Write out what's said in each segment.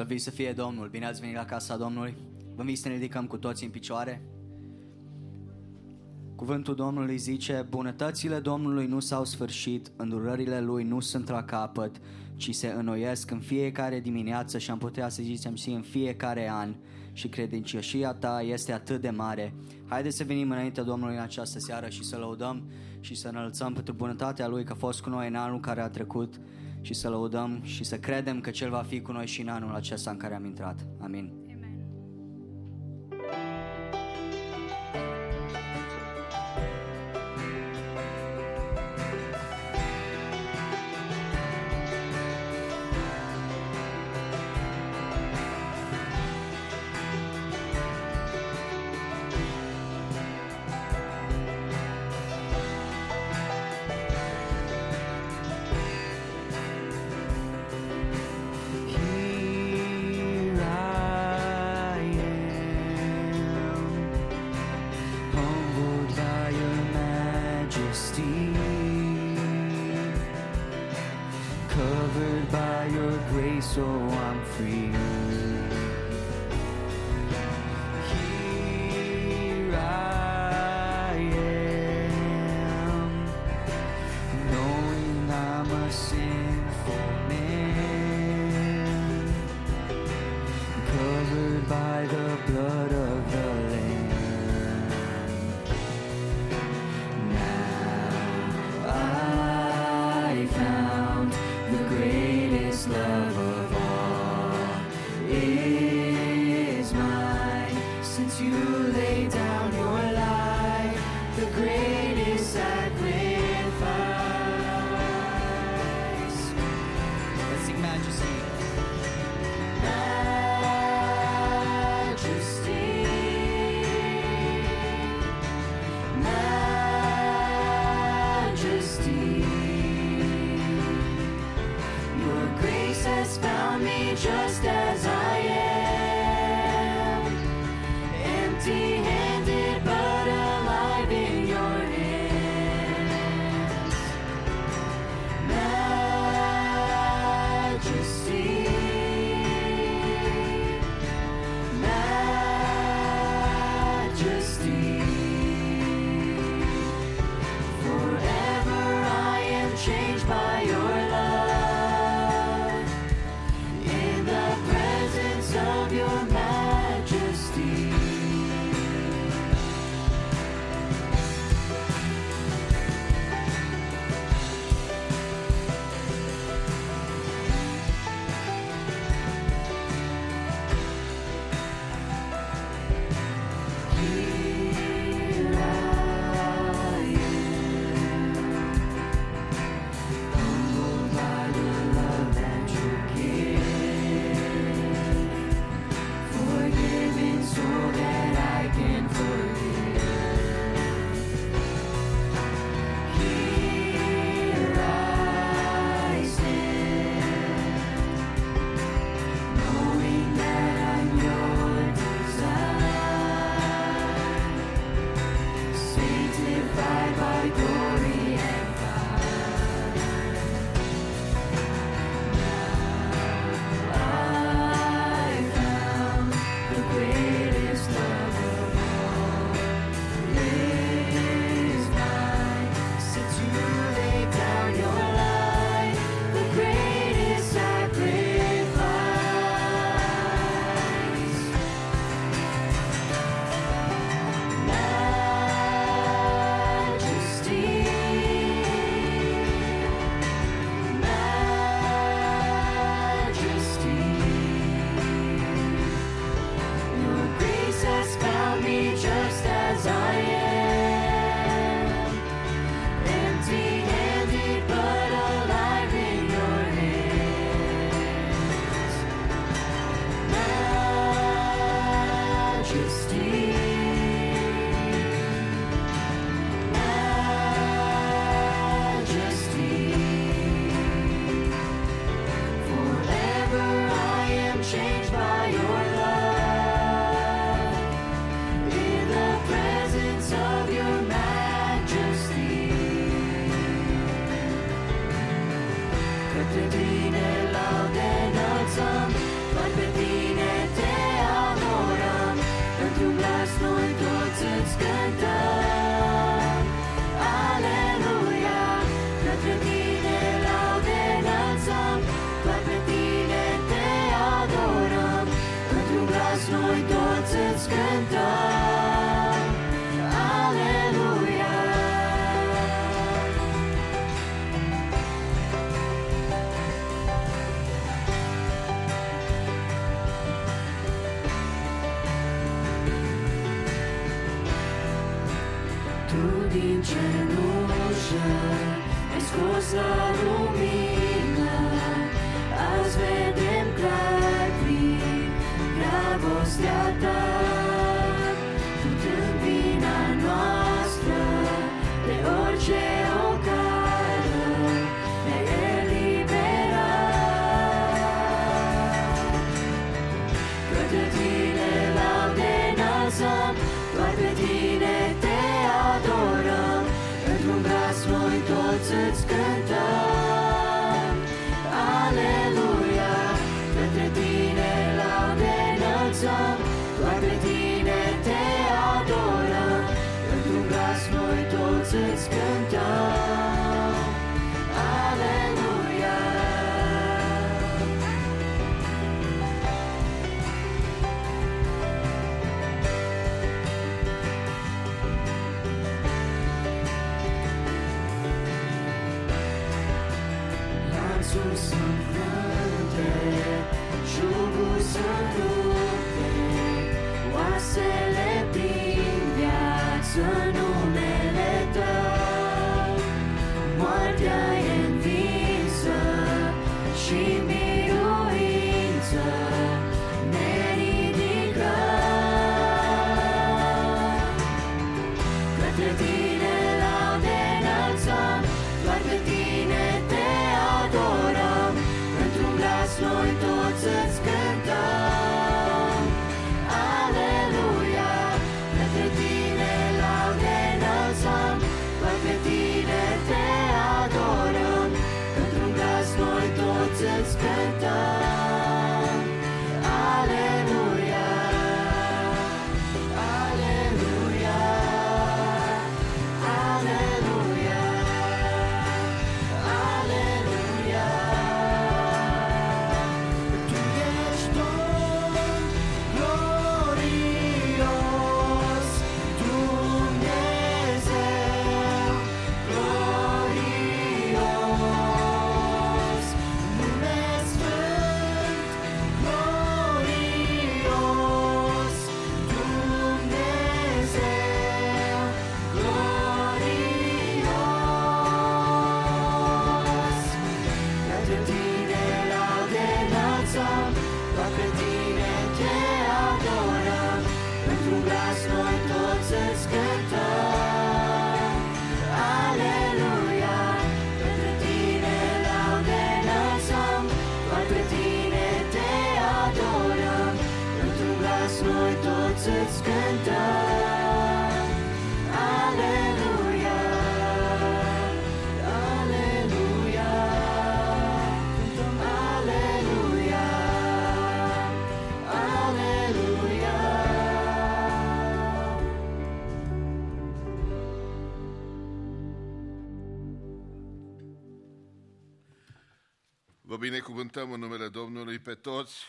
Să vii să fie Domnul. Bine ați venit la casa Domnului. Vă invit să ne ridicăm cu toții în picioare. Cuvântul Domnului zice, bunătățile Domnului nu s-au sfârșit, îndurările Lui nu sunt la capăt, ci se înnoiesc în fiecare dimineață și am putea să zicem și în fiecare an și credincioșia ta este atât de mare. Haideți să venim înainte Domnului în această seară și să lăudăm și să înălțăm pentru bunătatea Lui că a fost cu noi în anul care a trecut și să lăudăm și să credem că Cel va fi cu noi și în anul acesta în care am intrat. Amin. Binecuvântăm în numele Domnului pe toți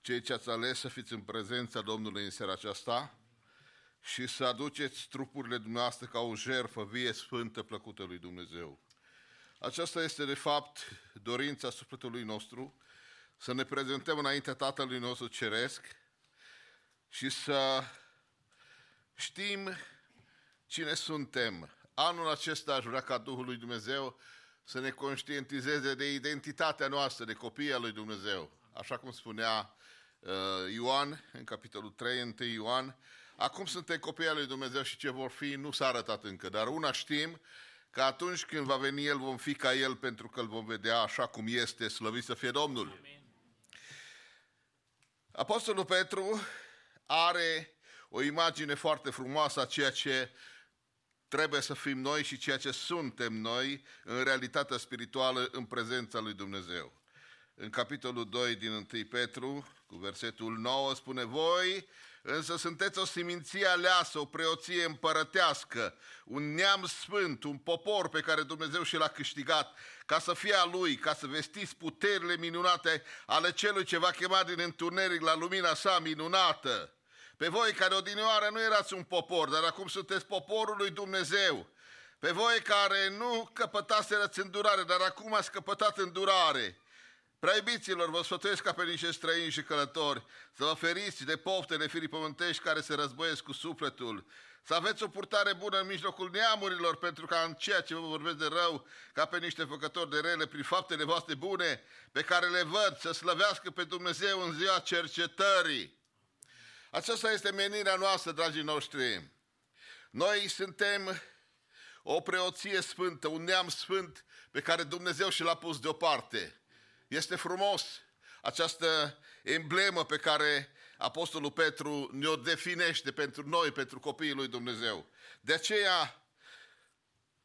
cei ce ați ales să fiți în prezența Domnului în seara aceasta și să aduceți trupurile dumneavoastră ca o jertfă vie, sfântă, plăcută lui Dumnezeu. Aceasta este, de fapt, dorința sufletului nostru, să ne prezentăm înaintea Tatălui nostru Ceresc și să știm cine suntem. Anul acesta aș vrea ca Duhul lui Dumnezeu să ne conștientizeze de identitatea noastră, de copii al lui Dumnezeu. Așa cum spunea uh, Ioan, în capitolul 3, 1 Ioan, acum suntem copii al lui Dumnezeu și ce vor fi nu s-a arătat încă, dar una știm că atunci când va veni El vom fi ca El pentru că îl vom vedea așa cum este, slăvit să fie Domnul. Apostolul Petru are o imagine foarte frumoasă a ceea ce trebuie să fim noi și ceea ce suntem noi în realitatea spirituală în prezența lui Dumnezeu. În capitolul 2 din 1 Petru, cu versetul 9, spune Voi însă sunteți o seminție aleasă, o preoție împărătească, un neam sfânt, un popor pe care Dumnezeu și l-a câștigat, ca să fie a Lui, ca să vestiți puterile minunate ale Celui ce va chema din întuneric la lumina sa minunată. Pe voi care odinioară nu erați un popor, dar acum sunteți poporul lui Dumnezeu. Pe voi care nu căpătaserăți îndurare, dar acum ați căpătat îndurare. Prea iubiților, vă sfătuiesc ca pe niște străini și călători să vă feriți de poftele firii pământești care se războiesc cu sufletul, să aveți o purtare bună în mijlocul neamurilor, pentru ca în ceea ce vă vorbesc de rău, ca pe niște făcători de rele, prin faptele voastre bune, pe care le văd, să slăvească pe Dumnezeu în ziua cercetării. Aceasta este menirea noastră, dragii noștri. Noi suntem o preoție sfântă, un neam sfânt pe care Dumnezeu și l-a pus deoparte. Este frumos această emblemă pe care Apostolul Petru ne-o definește pentru noi, pentru copiii lui Dumnezeu. De aceea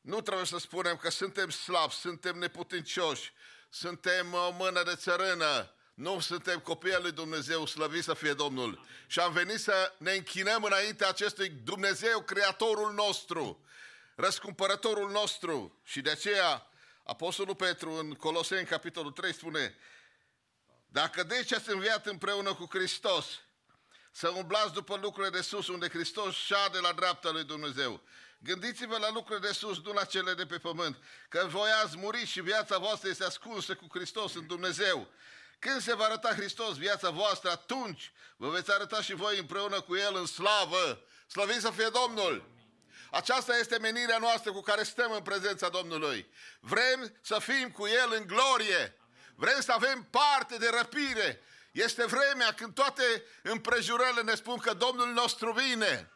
nu trebuie să spunem că suntem slabi, suntem neputincioși, suntem o mână de țărână, nu suntem copii al lui Dumnezeu, slăvit să fie Domnul. Și am venit să ne închinăm înaintea acestui Dumnezeu, Creatorul nostru, răscumpărătorul nostru. Și de aceea Apostolul Petru în Coloseni, capitolul 3, spune Dacă deci ați înviat împreună cu Hristos, să umblați după lucrurile de sus, unde Hristos șade la dreapta lui Dumnezeu. Gândiți-vă la lucruri de sus, nu la cele de pe pământ. Că voi ați murit și viața voastră este ascunsă cu Hristos în Dumnezeu. Când se va arăta Hristos viața voastră, atunci vă veți arăta și voi împreună cu El în slavă. Slăvit să fie Domnul! Aceasta este menirea noastră cu care stăm în prezența Domnului. Vrem să fim cu El în glorie. Vrem să avem parte de răpire. Este vremea când toate împrejurările ne spun că Domnul nostru vine.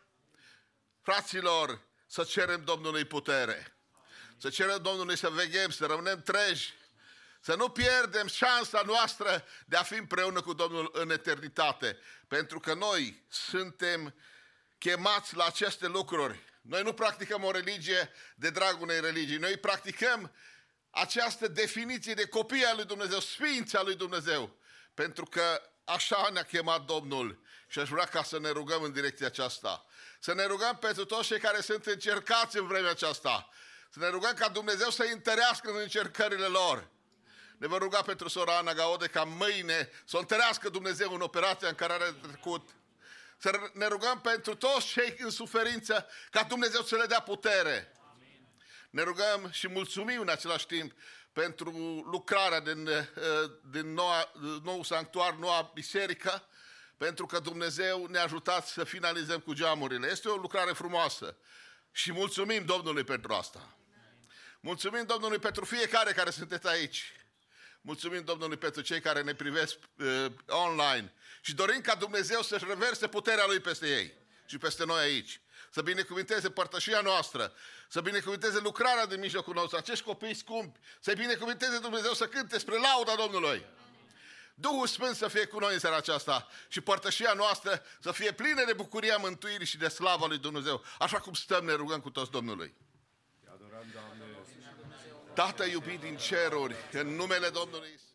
Fraților, să cerem Domnului putere. Să cerem Domnului să veghem, să rămânem treji. Să nu pierdem șansa noastră de a fi împreună cu Domnul în eternitate. Pentru că noi suntem chemați la aceste lucruri. Noi nu practicăm o religie de dragul unei religii. Noi practicăm această definiție de copii al lui Dumnezeu, sfința lui Dumnezeu. Pentru că așa ne-a chemat Domnul și aș vrea ca să ne rugăm în direcția aceasta. Să ne rugăm pentru toți cei care sunt încercați în vremea aceasta. Să ne rugăm ca Dumnezeu să-i întărească în încercările lor. Ne vom ruga pentru sora Ana Gaode ca mâine să o întărească Dumnezeu în operația în care are trecut. Să ne rugăm pentru toți cei în suferință ca Dumnezeu să le dea putere. Ne rugăm și mulțumim în același timp pentru lucrarea din, eh, din noua, nou sanctuar, noua biserică, pentru că Dumnezeu ne-a ajutat să finalizăm cu geamurile. Este o lucrare frumoasă și mulțumim Domnului pentru asta. Mulțumim Domnului pentru fiecare care sunteți aici. Mulțumim Domnului pentru cei care ne privesc uh, online și dorim ca Dumnezeu să-și reverse puterea Lui peste ei și peste noi aici. Să binecuvinteze părtășia noastră, să binecuvinteze lucrarea din mijlocul nostru, acești copii scumpi, să-i binecuvinteze Dumnezeu să cânte spre lauda Domnului. Duhul Sfânt să fie cu noi în seara aceasta și părtășia noastră să fie plină de bucuria mântuirii și de slava lui Dumnezeu, așa cum stăm, ne rugăm cu toți Domnului. Tată iubit din ceruri, în numele Domnului Iisus.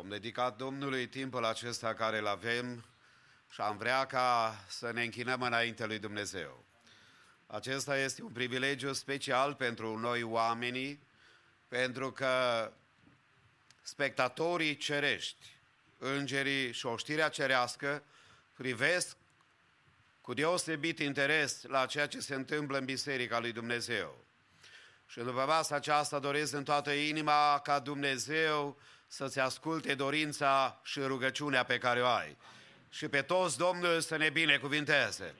Vom dedica Domnului timpul acesta care îl avem și am vrea ca să ne închinăm înainte lui Dumnezeu. Acesta este un privilegiu special pentru noi oamenii, pentru că spectatorii cerești, îngerii și oștirea cerească privesc cu deosebit interes la ceea ce se întâmplă în Biserica lui Dumnezeu. Și după masa aceasta doresc în toată inima ca Dumnezeu să-ți asculte dorința și rugăciunea pe care o ai. Și pe toți Domnul să ne binecuvinteze.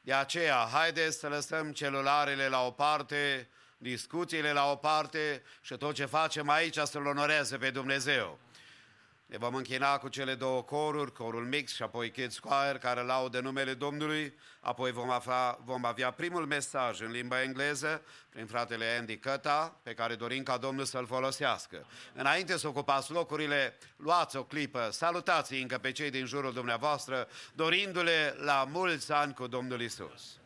De aceea, haideți să lăsăm celularele la o parte, discuțiile la o parte și tot ce facem aici să-L onoreze pe Dumnezeu. Ne vom închina cu cele două coruri, corul mix și apoi Kids Choir, care laudă numele Domnului. Apoi vom, afla, vom avea primul mesaj în limba engleză prin fratele Andy Căta, pe care dorim ca Domnul să-l folosească. Înainte să ocupați locurile, luați o clipă, salutați încă pe cei din jurul dumneavoastră, dorindu-le la mulți ani cu Domnul Isus.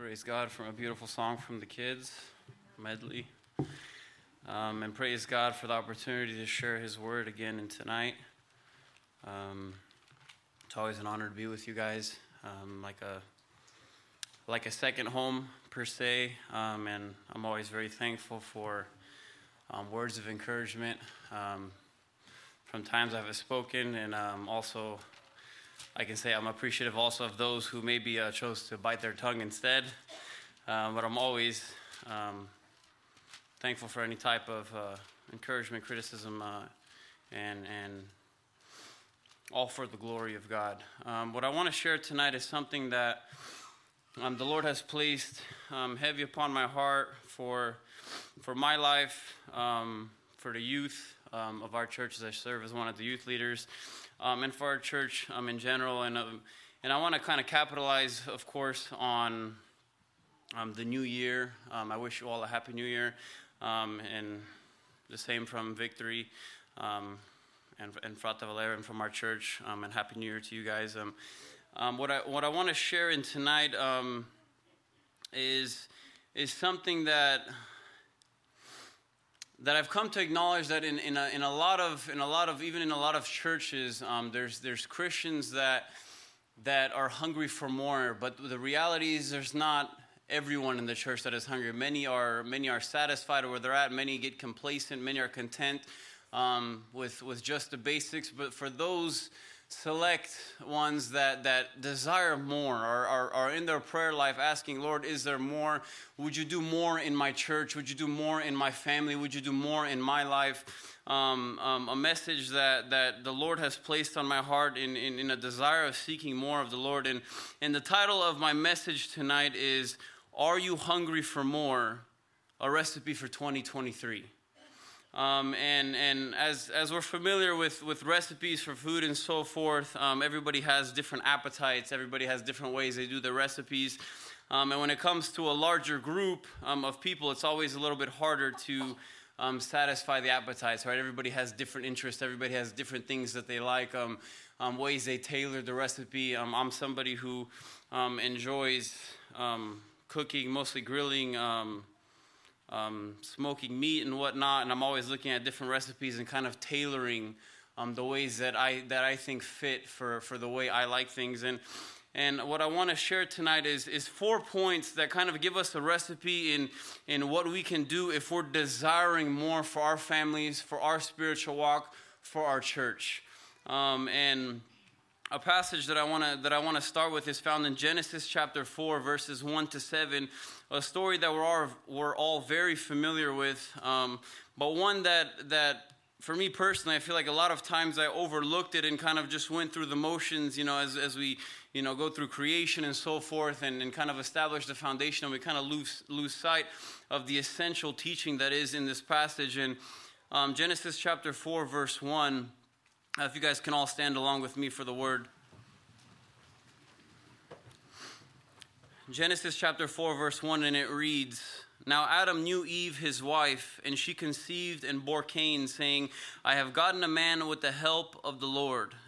Praise God from a beautiful song from the kids, medley. Um, and praise God for the opportunity to share His word again and tonight. Um, it's always an honor to be with you guys, um, like a like a second home per se. Um, and I'm always very thankful for um, words of encouragement um, from times I've spoken, and also I can say I'm appreciative also of those who maybe uh, chose to bite their tongue instead. Um, but I'm always um, thankful for any type of uh, encouragement, criticism, uh, and and all for the glory of God. Um, what I want to share tonight is something that um, the Lord has placed um, heavy upon my heart for for my life, um, for the youth um, of our church as I serve as one of the youth leaders, um, and for our church um, in general. And um, and I want to kind of capitalize, of course, on um, the new year. Um, I wish you all a happy new year, and the same from Victory. And, and Frata Valera and from our church, and Happy New Year to you guys. What I what I want to share in tonight is is something that that I've come to acknowledge that in, in, a, in a lot of in a lot of even in a lot of churches um, there's there's Christians that that are hungry for more but the reality is there's not everyone in the church that is hungry. Many are many are satisfied where they're at. Many get complacent. Many are content um, with with just the basics. But for those select ones that, that desire more or are, in their prayer life asking, Lord, is there more? Would you do more in my church? Would you do more in my family? Would you do more in my life? Um, um, a message that, that the Lord has placed on my heart in, in, in a desire of seeking more of the Lord. And, and the title of my message tonight is Are You Hungry for More? A Recipe for 2023. Um, and and as, as we're familiar with, with recipes for food and so forth, um, everybody has different appetites, everybody has different ways they do their recipes. Um, and when it comes to a larger group um, of people, it's always a little bit harder to um, satisfy the appetites, right? Everybody has different interests, everybody has different things that they like, um, ways they tailor the recipe. I'm somebody who enjoys cooking, mostly grilling um, smoking meat and whatnot, and I'm always looking at different recipes and kind of tailoring um, the ways that I that I think fit for for the way I like things. And and what I want to share tonight is is four points that kind of give us a recipe in in what we can do if we're desiring more for our families, for our spiritual walk, for our church. Um, and a passage that I want to that I want to start with is found in Genesis chapter 4 verses 1 to 7 a story that we're all, we're all very familiar with um, but one that that for me personally I feel like a lot of times I overlooked it and kind of just went through the motions you know as, as we you know go through creation and so forth and, and kind of establish the foundation and we kind of lose lose sight of the essential teaching that is in this passage in um, Genesis chapter 4 verse 1 uh, if you guys can all stand along with me for the word. Genesis chapter 4, verse 1, and it reads Now Adam knew Eve, his wife, and she conceived and bore Cain, saying, I have gotten a man with the help of the Lord.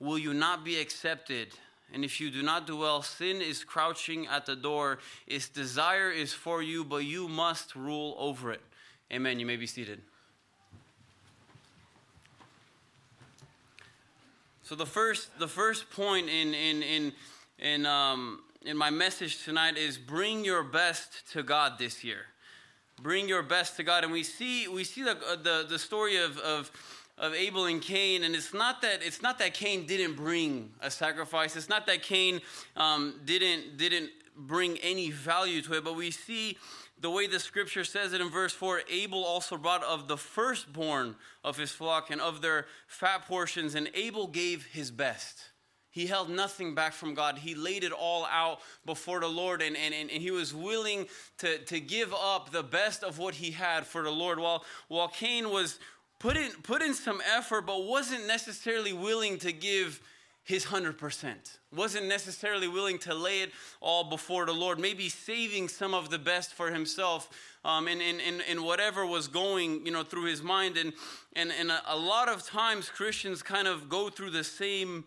will you not be accepted? And if you do not do well, sin is crouching at the door. Its desire is for you, but you must rule over it. Amen. You may be seated. So the first, the first point in in in in um, in my message tonight is bring your best to God this year. Bring your best to God, and we see we see the the, the story of of of Abel and Cain, and it's not that it's not that Cain didn't bring a sacrifice. It's not that Cain um, didn't didn't bring any value to it, but we see the way the scripture says it in verse 4 Abel also brought of the firstborn of his flock and of their fat portions, and Abel gave his best. He held nothing back from God. He laid it all out before the Lord, and, and, and he was willing to, to give up the best of what he had for the Lord. While, while Cain was put in, put in some effort, but wasn't necessarily willing to give his 100%. Wasn't necessarily willing to lay it all before the Lord, maybe saving some of the best for himself um, in, in, in, in whatever was going you know, through his mind. And, and, and a, lot of times Christians kind of go through the same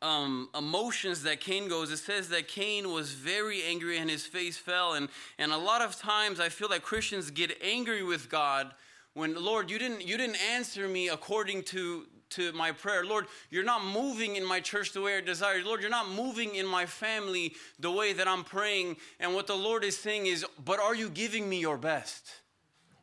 um, emotions that Cain goes. It says that Cain was very angry and his face fell. And, and a lot of times I feel like Christians get angry with God when, Lord, you didn't, you didn't answer me according to to my prayer. Lord, you're not moving in my church the way I desire. Lord, you're not moving in my family the way that I'm praying. And what the Lord is saying is, but are you giving me your best?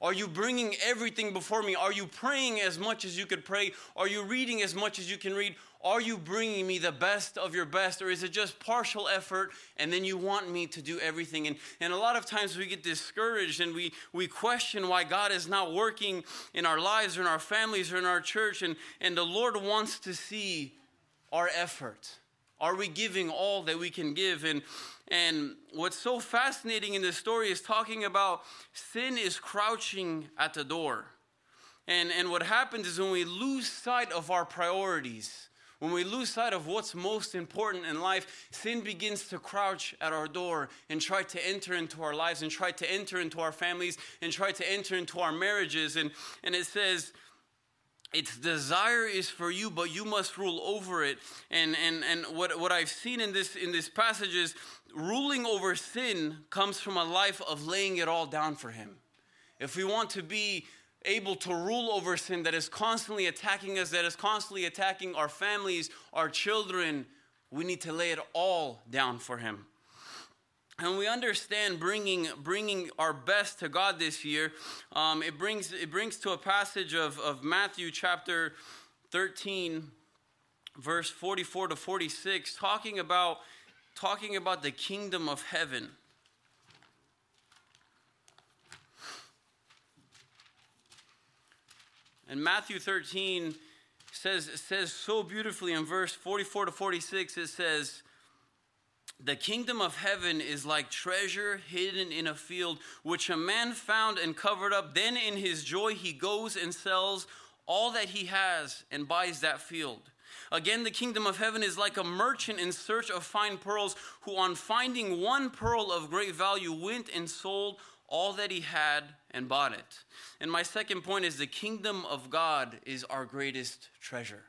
Are you bringing everything before me? Are you praying as much as you could pray? Are you reading as much as you can read? Are you bringing me the best of your best, or is it just partial effort and then you want me to do everything? And, and a lot of times we get discouraged and we, we question why God is not working in our lives or in our families or in our church. And, and the Lord wants to see our effort. Are we giving all that we can give? And, and what's so fascinating in this story is talking about sin is crouching at the door. And, and what happens is when we lose sight of our priorities, when we lose sight of what's most important in life, sin begins to crouch at our door and try to enter into our lives and try to enter into our families and try to enter into our marriages. And, and it says, its desire is for you, but you must rule over it. And, and, and what, what I've seen in this, in this passage is ruling over sin comes from a life of laying it all down for Him. If we want to be able to rule over sin that is constantly attacking us, that is constantly attacking our families, our children, we need to lay it all down for Him. And we understand bringing, bringing our best to God this year. Um, it, brings, it brings to a passage of, of Matthew chapter 13, verse 44 to 46, talking about, talking about the kingdom of heaven. And Matthew 13 says, says so beautifully in verse 44 to 46, it says, The kingdom of heaven is like treasure hidden in a field, which a man found and covered up. Then in his joy he goes and sells all that he has and buys that field. Again, the kingdom of heaven is like a merchant in search of fine pearls, who on finding one pearl of great value went and sold all that he had and bought it. And my second point is the kingdom of God is our greatest treasure.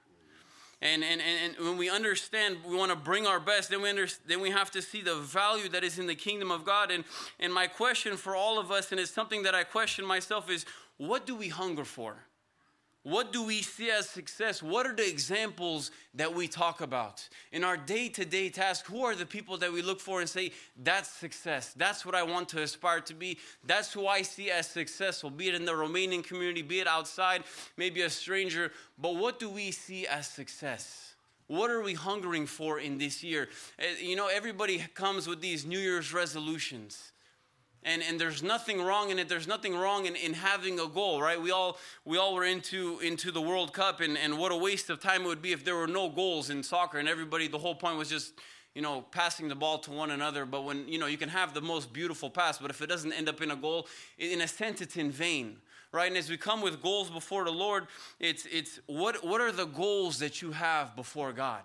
And, and, and, when we understand, we want to bring our best, then we, under, then we have to see the value that is in the kingdom of God. And, and my question for all of us, and it's something that I question myself, is what do we hunger for? What do we see as success? What are the examples that we talk about? In our day to day task, who are the people that we look for and say, that's success? That's what I want to aspire to be. That's who I see as successful, be it in the Romanian community, be it outside, maybe a stranger. But what do we see as success? What are we hungering for in this year? Eh, you know, everybody comes with these New Year's resolutions and and there's nothing wrong in it. There's nothing wrong in, in having a goal right? We all we all were into into the world cup and and what a waste of time it would be if there were no goals in soccer and everybody the whole point was just you know passing the ball to one another. But when you know you can have the most beautiful pass but if it doesn't end up in a goal in a sense it's in vain right? And as we come with goals before the lord it's it's what what are the goals that you have before god?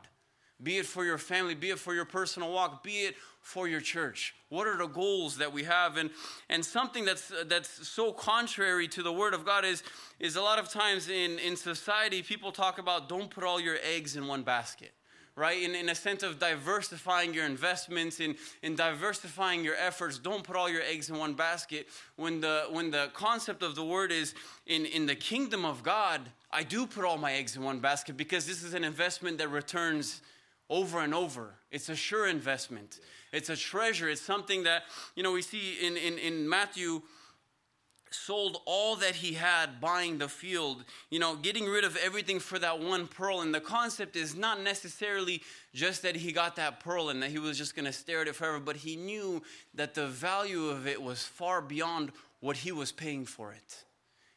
Be it for your family be it for your personal walk be it for your church? What are the goals that we have? And, and something that's, that's so contrary to the Word of God is, is a lot of times in, in society, people talk about don't put all your eggs in one basket right? In, in a sense of diversifying your investments, in, in diversifying your efforts. Don't put all your eggs in one basket. When the, when the concept of the word is in, in the kingdom of God, I do put all my eggs in one basket because this is an investment that returns over and over. It's a sure investment. It's a treasure. It's something that, you know, we see in, in, in Matthew sold all that he had buying the field, you know, getting rid of everything for that one pearl. And the concept is not necessarily just that he got that pearl and that he was just going to stare at it forever, but he knew that the value of it was far beyond what he was paying for it.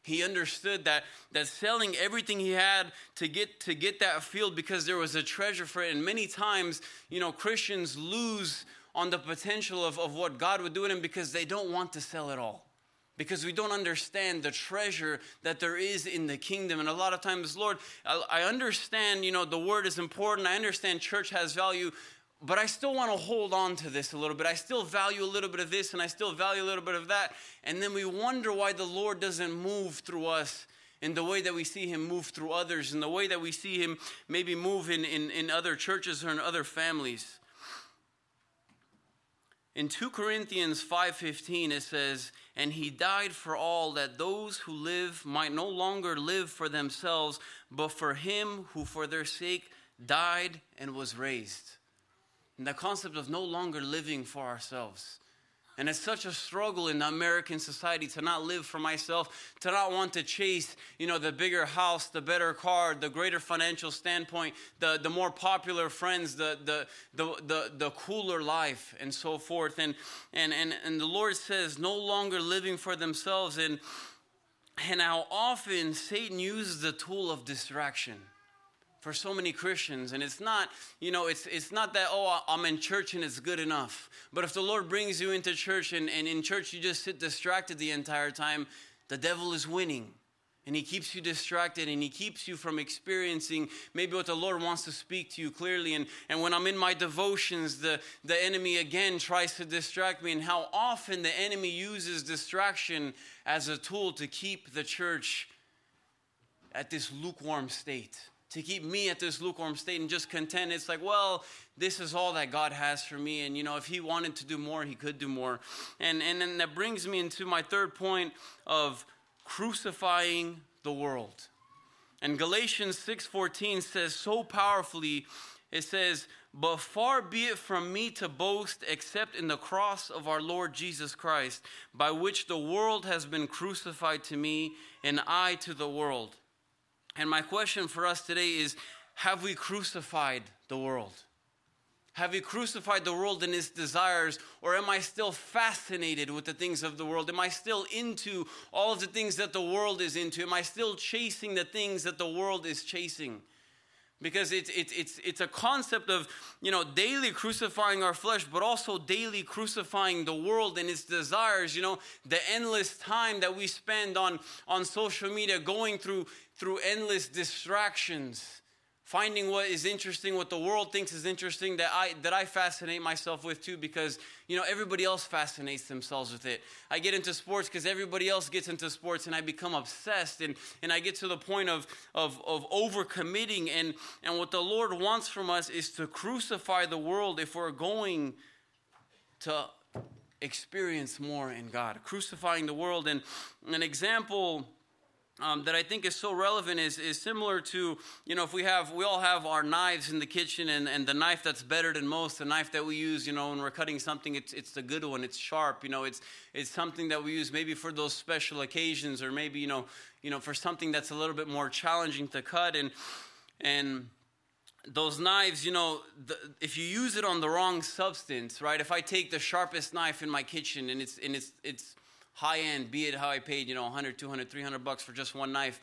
He understood that that selling everything he had to get to get that field because there was a treasure for it. And many times, you know, Christians lose on the potential of, of what God would do in them because they don't want to sell it all. Because we don't understand the treasure that there is in the kingdom. And a lot of times lord I, I understand you know the word is important. I understand church has value but i still want to hold on to this a little bit. I still value a little bit of this and i still value a little bit of that. And then we wonder why the lord doesn't move through us in the way that we see him move through others in the way that we see him maybe move in, in, in other churches or in other families. In 2 Corinthians 5:15 it says, "And he died for all that those who live might no longer live for themselves, but for him who for their sake died and was raised." And the concept of no longer living for ourselves. And it's such a struggle in the American society to not live for myself, to not want to chase, you know, the bigger house, the better car, the greater financial standpoint, the, the more popular friends, the, the, the, the, the cooler life, and so forth. And, and, and, and the Lord says, no longer living for themselves. And, and how often Satan uses the tool of distraction for so many Christians. And it's not, you know, it's, it's not that, oh, I'm in church and it's good enough. But if the Lord brings you into church and, and in church you just sit distracted the entire time, the devil is winning. And he keeps you distracted and he keeps you from experiencing maybe what the Lord wants to speak to you clearly. And, and when I'm in my devotions, the, the enemy again tries to distract me. And how often the enemy uses distraction as a tool to keep the church at this lukewarm state to keep me at this lukewarm state and just content. It's like, well, this is all that God has for me. And, you know, if He wanted to do more, He could do more. And, and then that brings me into my third point of crucifying the world. And Galatians 6:14 says so powerfully, it says, "But far be it from me to boast except in the cross of our Lord Jesus Christ, by which the world has been crucified to me and I to the world." And my question for us today is Have we crucified the world? Have we crucified the world and its desires, or am I still fascinated with the things of the world? Am I still into all of the things that the world is into? Am I still chasing the things that the world is chasing? Because it's, it's, it's, it's a concept of, you know, daily crucifying our flesh, but also daily crucifying the world and its desires. You know, the endless time that we spend on, on social media going through, through endless distractions, finding what is interesting, what the world thinks is interesting, that I, that I fascinate myself with too, because, you know, everybody else fascinates themselves with it. I get into sports because everybody else gets into sports and I become obsessed and, and I get to the point of, of, of overcommitting. And, and what the Lord wants from us is to crucify the world if we're going to experience more in God. Crucifying the world. And an example um, that I think is so relevant is, is similar to, you know, if we have, we all have our knives in the kitchen and, and the knife that's better than most, the knife that we use, you know, when we're cutting something, it's, it's the good one, it's sharp, you know, it's, it's something that we use maybe for those special occasions or maybe, you know, you know, for something that's a little bit more challenging to cut and, and, those knives, you know, the, if you use it on the wrong substance, right? If I take the sharpest knife in my kitchen and it's and it's it's high end, be it how I paid, you know, 100, 200, 300 bucks for just one knife.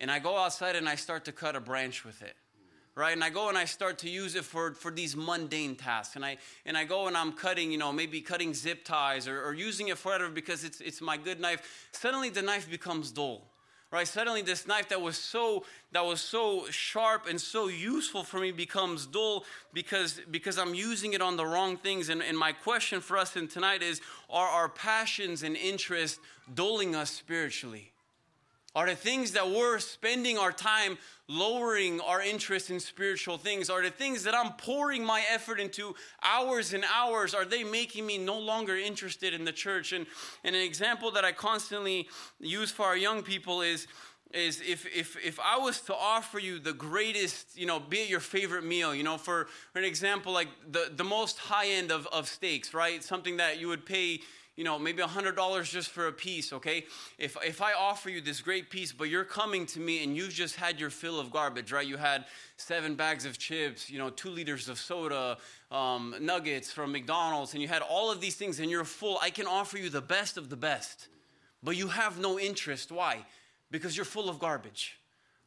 And I go outside and I start to cut a branch with it. Right? And I go and I start to use it for, for these mundane tasks. And I and I go and I'm cutting, you know, maybe cutting zip ties or, or using it for whatever because it's it's my good knife. Suddenly the knife becomes dull right? Suddenly this knife that was so that was so sharp and so useful for me becomes dull because because i'm using it on the wrong things. And, and my question for us in tonight is are our passions and interests dulling us spiritually are the things that we're spending our time lowering our interest in spiritual things? Are the things that I'm pouring my effort into hours and hours, are they making me no longer interested in the church? And, and an example that I constantly use for our young people is, is if, if, if I was to offer you the greatest, you know, be it your favorite meal, you know, for, for an example, like the, the most high end of, of steaks, right? Something that you would pay you know, maybe $100 just for a piece, okay? If, if I offer you this great piece, but you're coming to me and you've just had your fill of garbage, right? You had seven bags of chips, you know, two liters of soda, um, nuggets from McDonald's, and you had all of these things and you're full. I can offer you the best of the best, but you have no interest. Why? because you're full of garbage.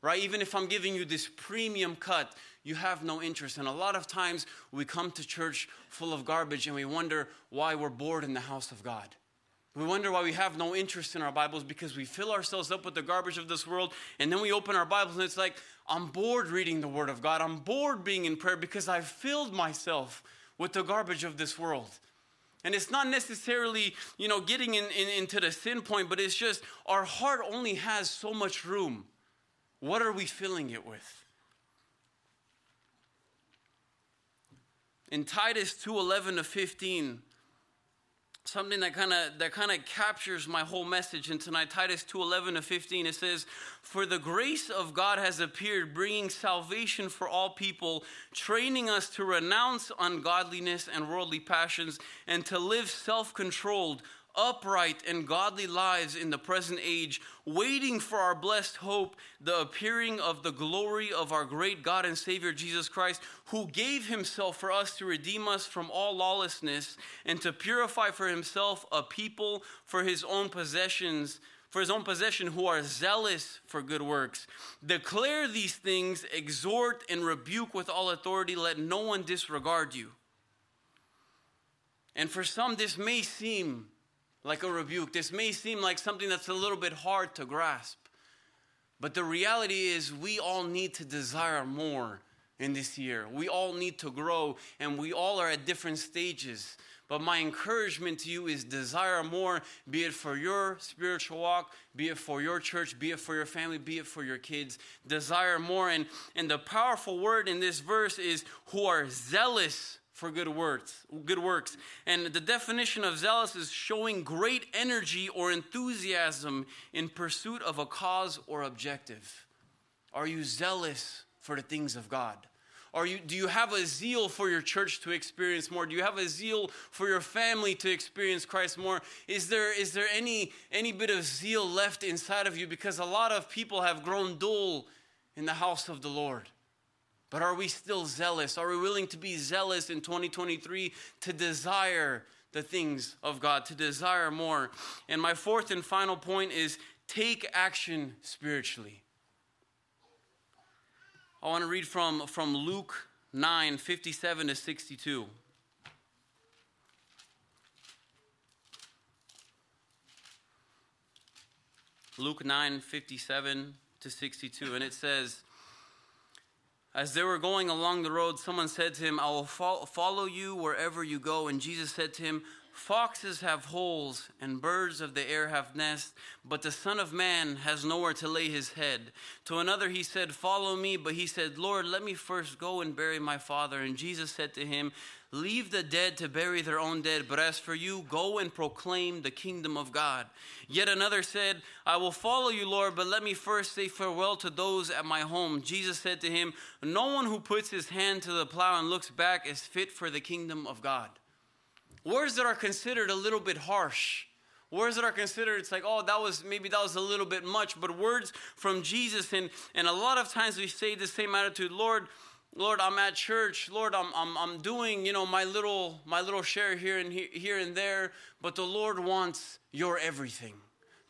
Right? Even if I'm giving you this premium cut, you have no interest. And a lot of times we come to church full of garbage and we wonder why we're bored in the house of God. We wonder why we have no interest in our Bibles because we fill ourselves up with the garbage of this world and then we open our Bibles and it's like, I'm bored reading the Word of God. I'm bored being in prayer because I've filled myself with the garbage of this world. And it's not necessarily, you know, getting in, in, into the sin point, but it's just our heart only has so much room. What are we filling it with? In Titus 2:11 to 15, something that kind of that kind of captures my whole message in tonight titus 2.11 to 15 it says for the grace of god has appeared bringing salvation for all people training us to renounce ungodliness and worldly passions and to live self-controlled upright and godly lives in the present age, waiting for our blessed hope, the appearing of the glory of our great God and Savior Jesus Christ, who gave himself for us to redeem us from all lawlessness and to purify for himself a people for his own possessions. For his own possession, who are zealous for good works. Declare these things, exhort and rebuke with all authority. Let no one disregard you. And for some, this may seem like a rebuke. This may seem like something that's a little bit hard to grasp. But the reality is, we all need to desire more in this year. We all need to grow, and we all are at different stages. But my encouragement to you is desire more, be it for your spiritual walk, be it for your church, be it for your family, be it for your kids. Desire more. And, and the powerful word in this verse is who are zealous for good works good works and the definition of zealous is showing great energy or enthusiasm in pursuit of a cause or objective are you zealous for the things of god are you, do you have a zeal for your church to experience more? Do you have a zeal for your family to experience Christ more? Is there, is there any, any bit of zeal left inside of you? Because a lot of people have grown dull in the house of the Lord. But are we still zealous? Are we willing to be zealous in 2023 to desire the things of God, to desire more? And my fourth and final point is take action spiritually. I want to read from, from Luke 9 57 to 62. Luke 9 57 to 62. And it says, as they were going along the road, someone said to him, I will follow you wherever you go. And Jesus said to him, Foxes have holes and birds of the air have nests, but the Son of Man has nowhere to lay his head. To another he said, Follow me. But he said, Lord, let me first go and bury my father. And Jesus said to him, Leave the dead to bury their own dead, but as for you, go and proclaim the kingdom of God. Yet another said, I will follow you, Lord, but let me first say farewell to those at my home. Jesus said to him, No one who puts his hand to the plow and looks back is fit for the kingdom of God. Words that are considered a little bit harsh. Words that are considered, it's like, oh, that was maybe that was a little bit much, but words from Jesus, and, and a lot of times we say the same attitude, Lord, Lord, I'm at church. Lord, I'm, I'm, I'm doing, you know, my little, my little share here and here, here and there. But the Lord wants your everything.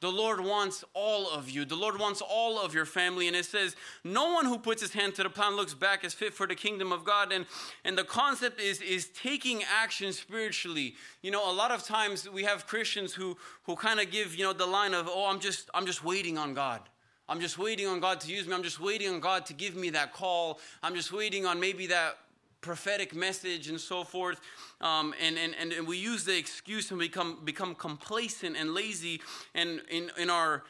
The Lord wants all of you. The Lord wants all of your family. And it says, no one who puts his hand to the plow looks back is fit for the kingdom of God. And, and the concept is, is taking action spiritually. You know, a lot of times we have Christians who, who kind of give, you know, the line of, oh, I'm just, I'm just waiting on God. I'm just waiting on God to use me. I'm just waiting on God to give me that call. I'm just waiting on maybe that prophetic message and so forth. Um, and, and, and, we use the excuse and become, become complacent and lazy. And in, in, our,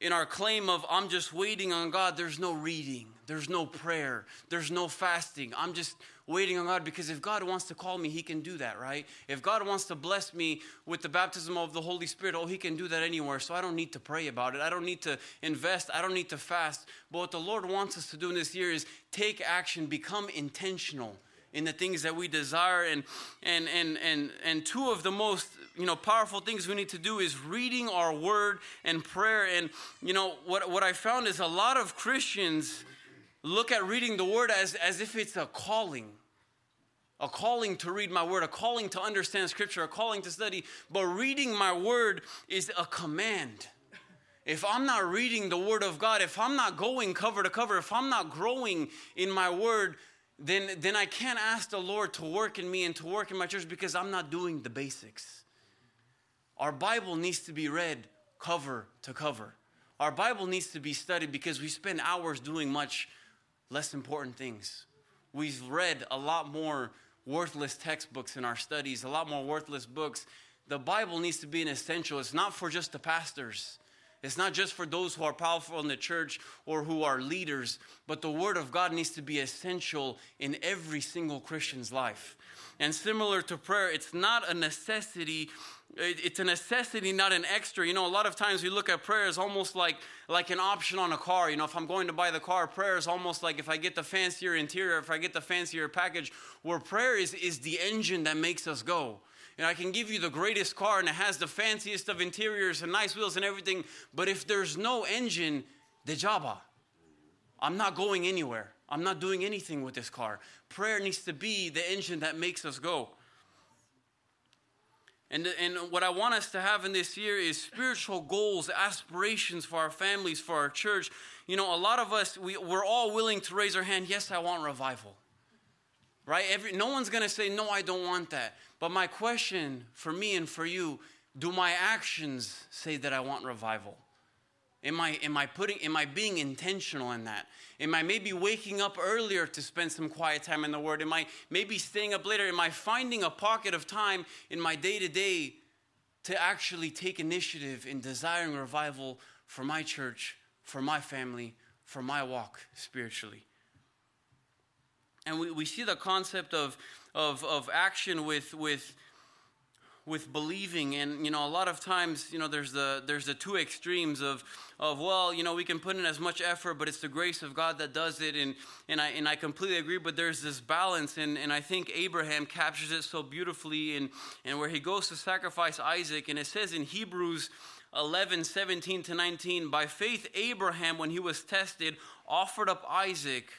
in our claim of, I'm just waiting on God, there's no reading, there's no prayer, there's no fasting. I'm just waiting on God because if God wants to call me, He can do that, right? If God wants to bless me with the baptism of the Holy Spirit, oh, He can do that anywhere. So I don't need to pray about it. I don't need to invest. I don't need to fast. But what the Lord wants us to do in this year is take action, become intentional in the things that we desire and and and and and two of the most you know powerful things we need to do is reading our word and prayer and you know what what i found is a lot of christians look at reading the word as, as if it's a calling a calling to read my word, a calling to understand scripture, a calling to study. But reading my word is a command. if I'm not reading the Word of God, if I'm not going cover to cover, if I'm not growing in my Word, then, then I can't ask the Lord to work in me and to work in my church because I'm not doing the basics. Our Bible needs to be read cover to cover. Our Bible needs to be studied because we spend hours doing much less important things. We've read a lot more worthless textbooks in our studies, a lot more worthless books. The Bible needs to be an essential. It's not for just the pastors. It's not just for those who are powerful in the church or who are leaders, but the Word of God needs to be essential in every single Christian's life. And similar to prayer, it's not a necessity. It's a necessity, not an extra. You know, a lot of times we look at prayer as almost like, like an option on a car. You know, if I'm going to buy the car, prayer is almost like if I get the fancier interior, if I get the fancier package, where prayer is, is the engine that makes us go. And I can give you the greatest car and it has the fanciest of interiors and nice wheels and everything, but if there's no engine, the jaba. I'm not going anywhere. I'm not doing anything with this car. Prayer needs to be the engine that makes us go. And, and what I want us to have in this year is spiritual goals, aspirations for our families, for our church. You know, a lot of us, we, we're all willing to raise our hand, yes, I want revival. Right? Every, no one's going to say, no, I don't want that. But my question for me and for you do my actions say that I want revival? Am I, am I putting am I being intentional in that? Am I maybe waking up earlier to spend some quiet time in the Word? Am I maybe staying up later? Am I finding a pocket of time in my day to day to actually take initiative in desiring revival for my church, for my family, for my walk spiritually? And we, we see the concept of, of, of action with, with with believing. And you know a lot of times you know there's the there's the two extremes of of well you know we can put in as much effort but it's the grace of god that does it. And and i and i completely agree but there's this balance. And and i think abraham captures it so beautifully and and where he goes to sacrifice isaac. And it says in hebrews 11 17 to 19 by faith abraham when he was tested offered up isaac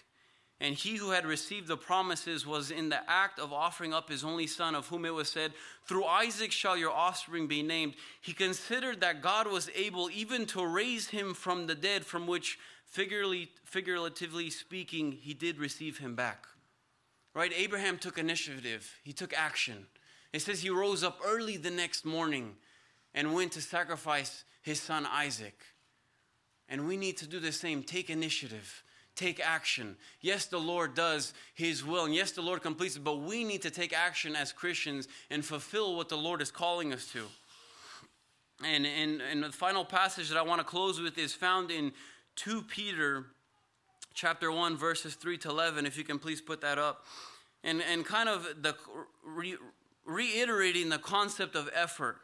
and he who had received the promises was in the act of offering up his only son, of whom it was said, Through Isaac shall your offspring be named. He considered that God was able even to raise him from the dead, from which, figuratively speaking, he did receive him back. Right? Abraham took initiative, he took action. It says he rose up early the next morning and went to sacrifice his son Isaac. And we need to do the same take initiative take action. Yes, the Lord does His will, and yes, the Lord completes it, but we need to take action as Christians and fulfill what the Lord is calling us to. And, and, and the final passage that I want to close with is found in 2 Peter chapter 1, verses 3 to 11. If you can please put that up. And, and kind of the re, reiterating the concept of effort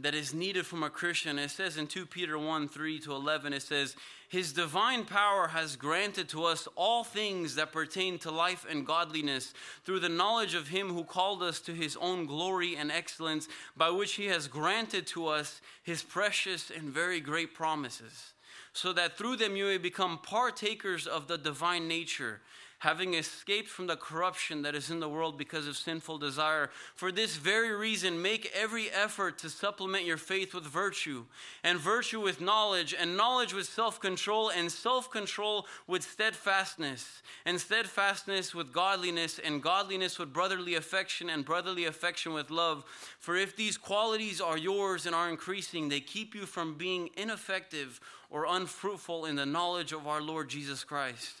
that is needed from a Christian. It says in 2 Peter 1 3 to 11, it says, His divine power has granted to us all things that pertain to life and godliness through the knowledge of Him who called us to His own glory and excellence, by which He has granted to us His precious and very great promises, so that through them you may become partakers of the divine nature having escaped from the corruption that is in the world because of sinful desire. For this very reason, make every effort to supplement your faith with virtue, and virtue with knowledge, and knowledge with self control, and self control with steadfastness, and steadfastness with godliness, and godliness with brotherly affection, and brotherly affection with love. For if these qualities are yours and are increasing, they keep you from being ineffective or unfruitful in the knowledge of our Lord Jesus Christ.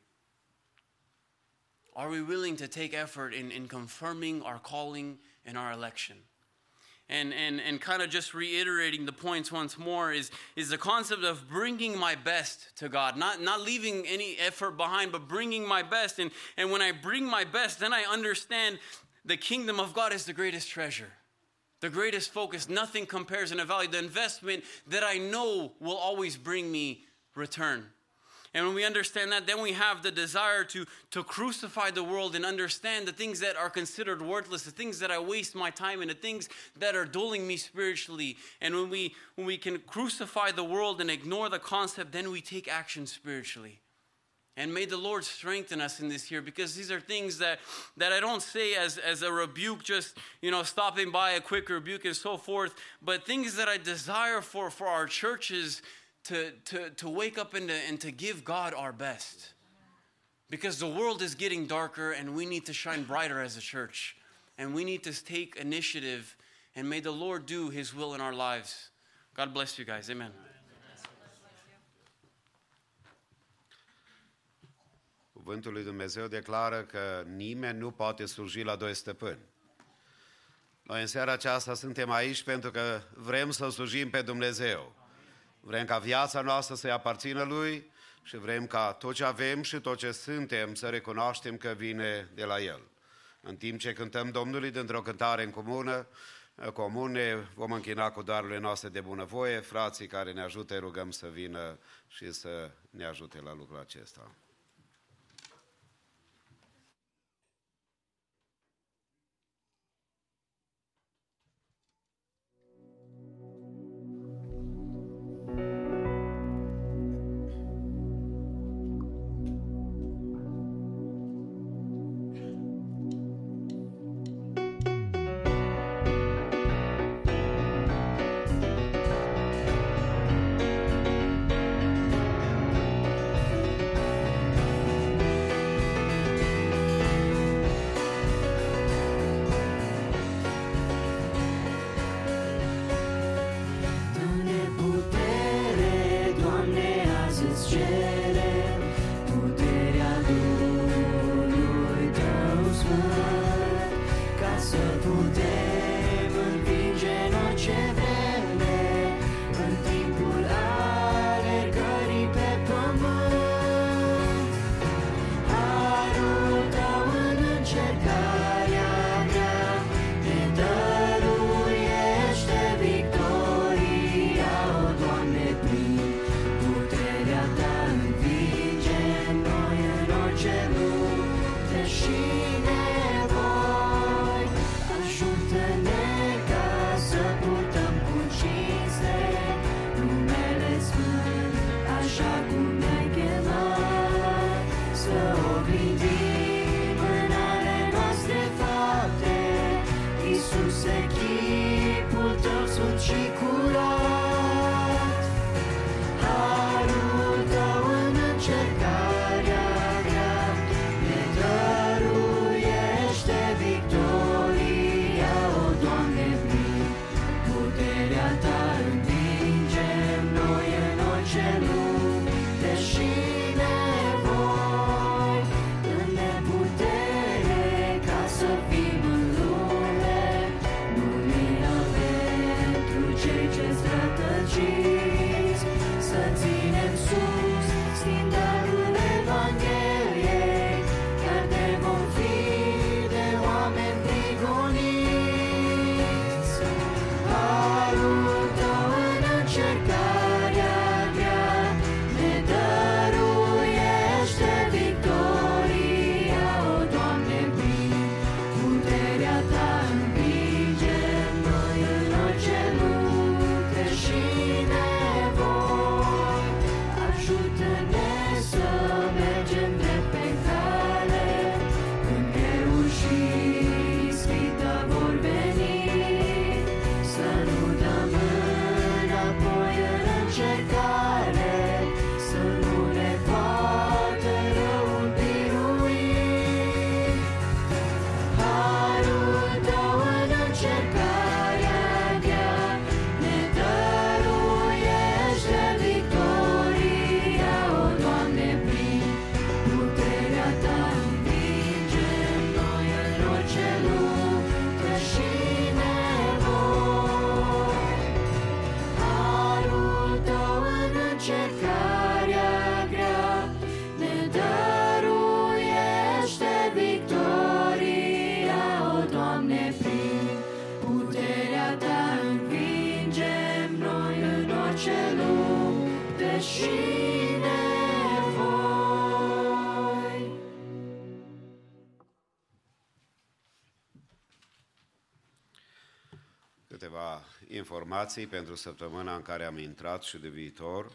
are we willing to take effort in, in confirming our calling and our election? And, and, and kind of just reiterating the points once more is, is the concept of bringing my best to God, not, not leaving any effort behind, but bringing my best. And, and when I bring my best, then I understand the kingdom of God is the greatest treasure, the greatest focus. Nothing compares in a value, the investment that I know will always bring me return. And when we understand that, then we have the desire to, to crucify the world and understand the things that are considered worthless, the things that I waste my time in, the things that are dulling me spiritually. And when we, when we can crucify the world and ignore the concept, then we take action spiritually. And may the Lord strengthen us in this year because these are things that, that I don't say as, as a rebuke, just, you know, stopping by a quick rebuke and so forth, but things that I desire for, for our churches to, to, to wake up and to, and to give God our best. Because the world is getting darker and we need to shine brighter as a church. And we need to take initiative and may the Lord do his will in our lives. God bless you guys. Amen. Cuvântul lui Dumnezeu declară că nimeni nu poate sluji la doi stăpâni. Noi în seara aceasta suntem aici pentru că vrem să slujim pe Dumnezeu. Vrem ca viața noastră să-i aparțină Lui și vrem ca tot ce avem și tot ce suntem să recunoaștem că vine de la El. În timp ce cântăm Domnului dintr-o cântare în comună, comune, vom închina cu darurile noastre de bunăvoie, frații care ne ajută, rugăm să vină și să ne ajute la lucrul acesta. Informații pentru săptămâna în care am intrat și de viitor.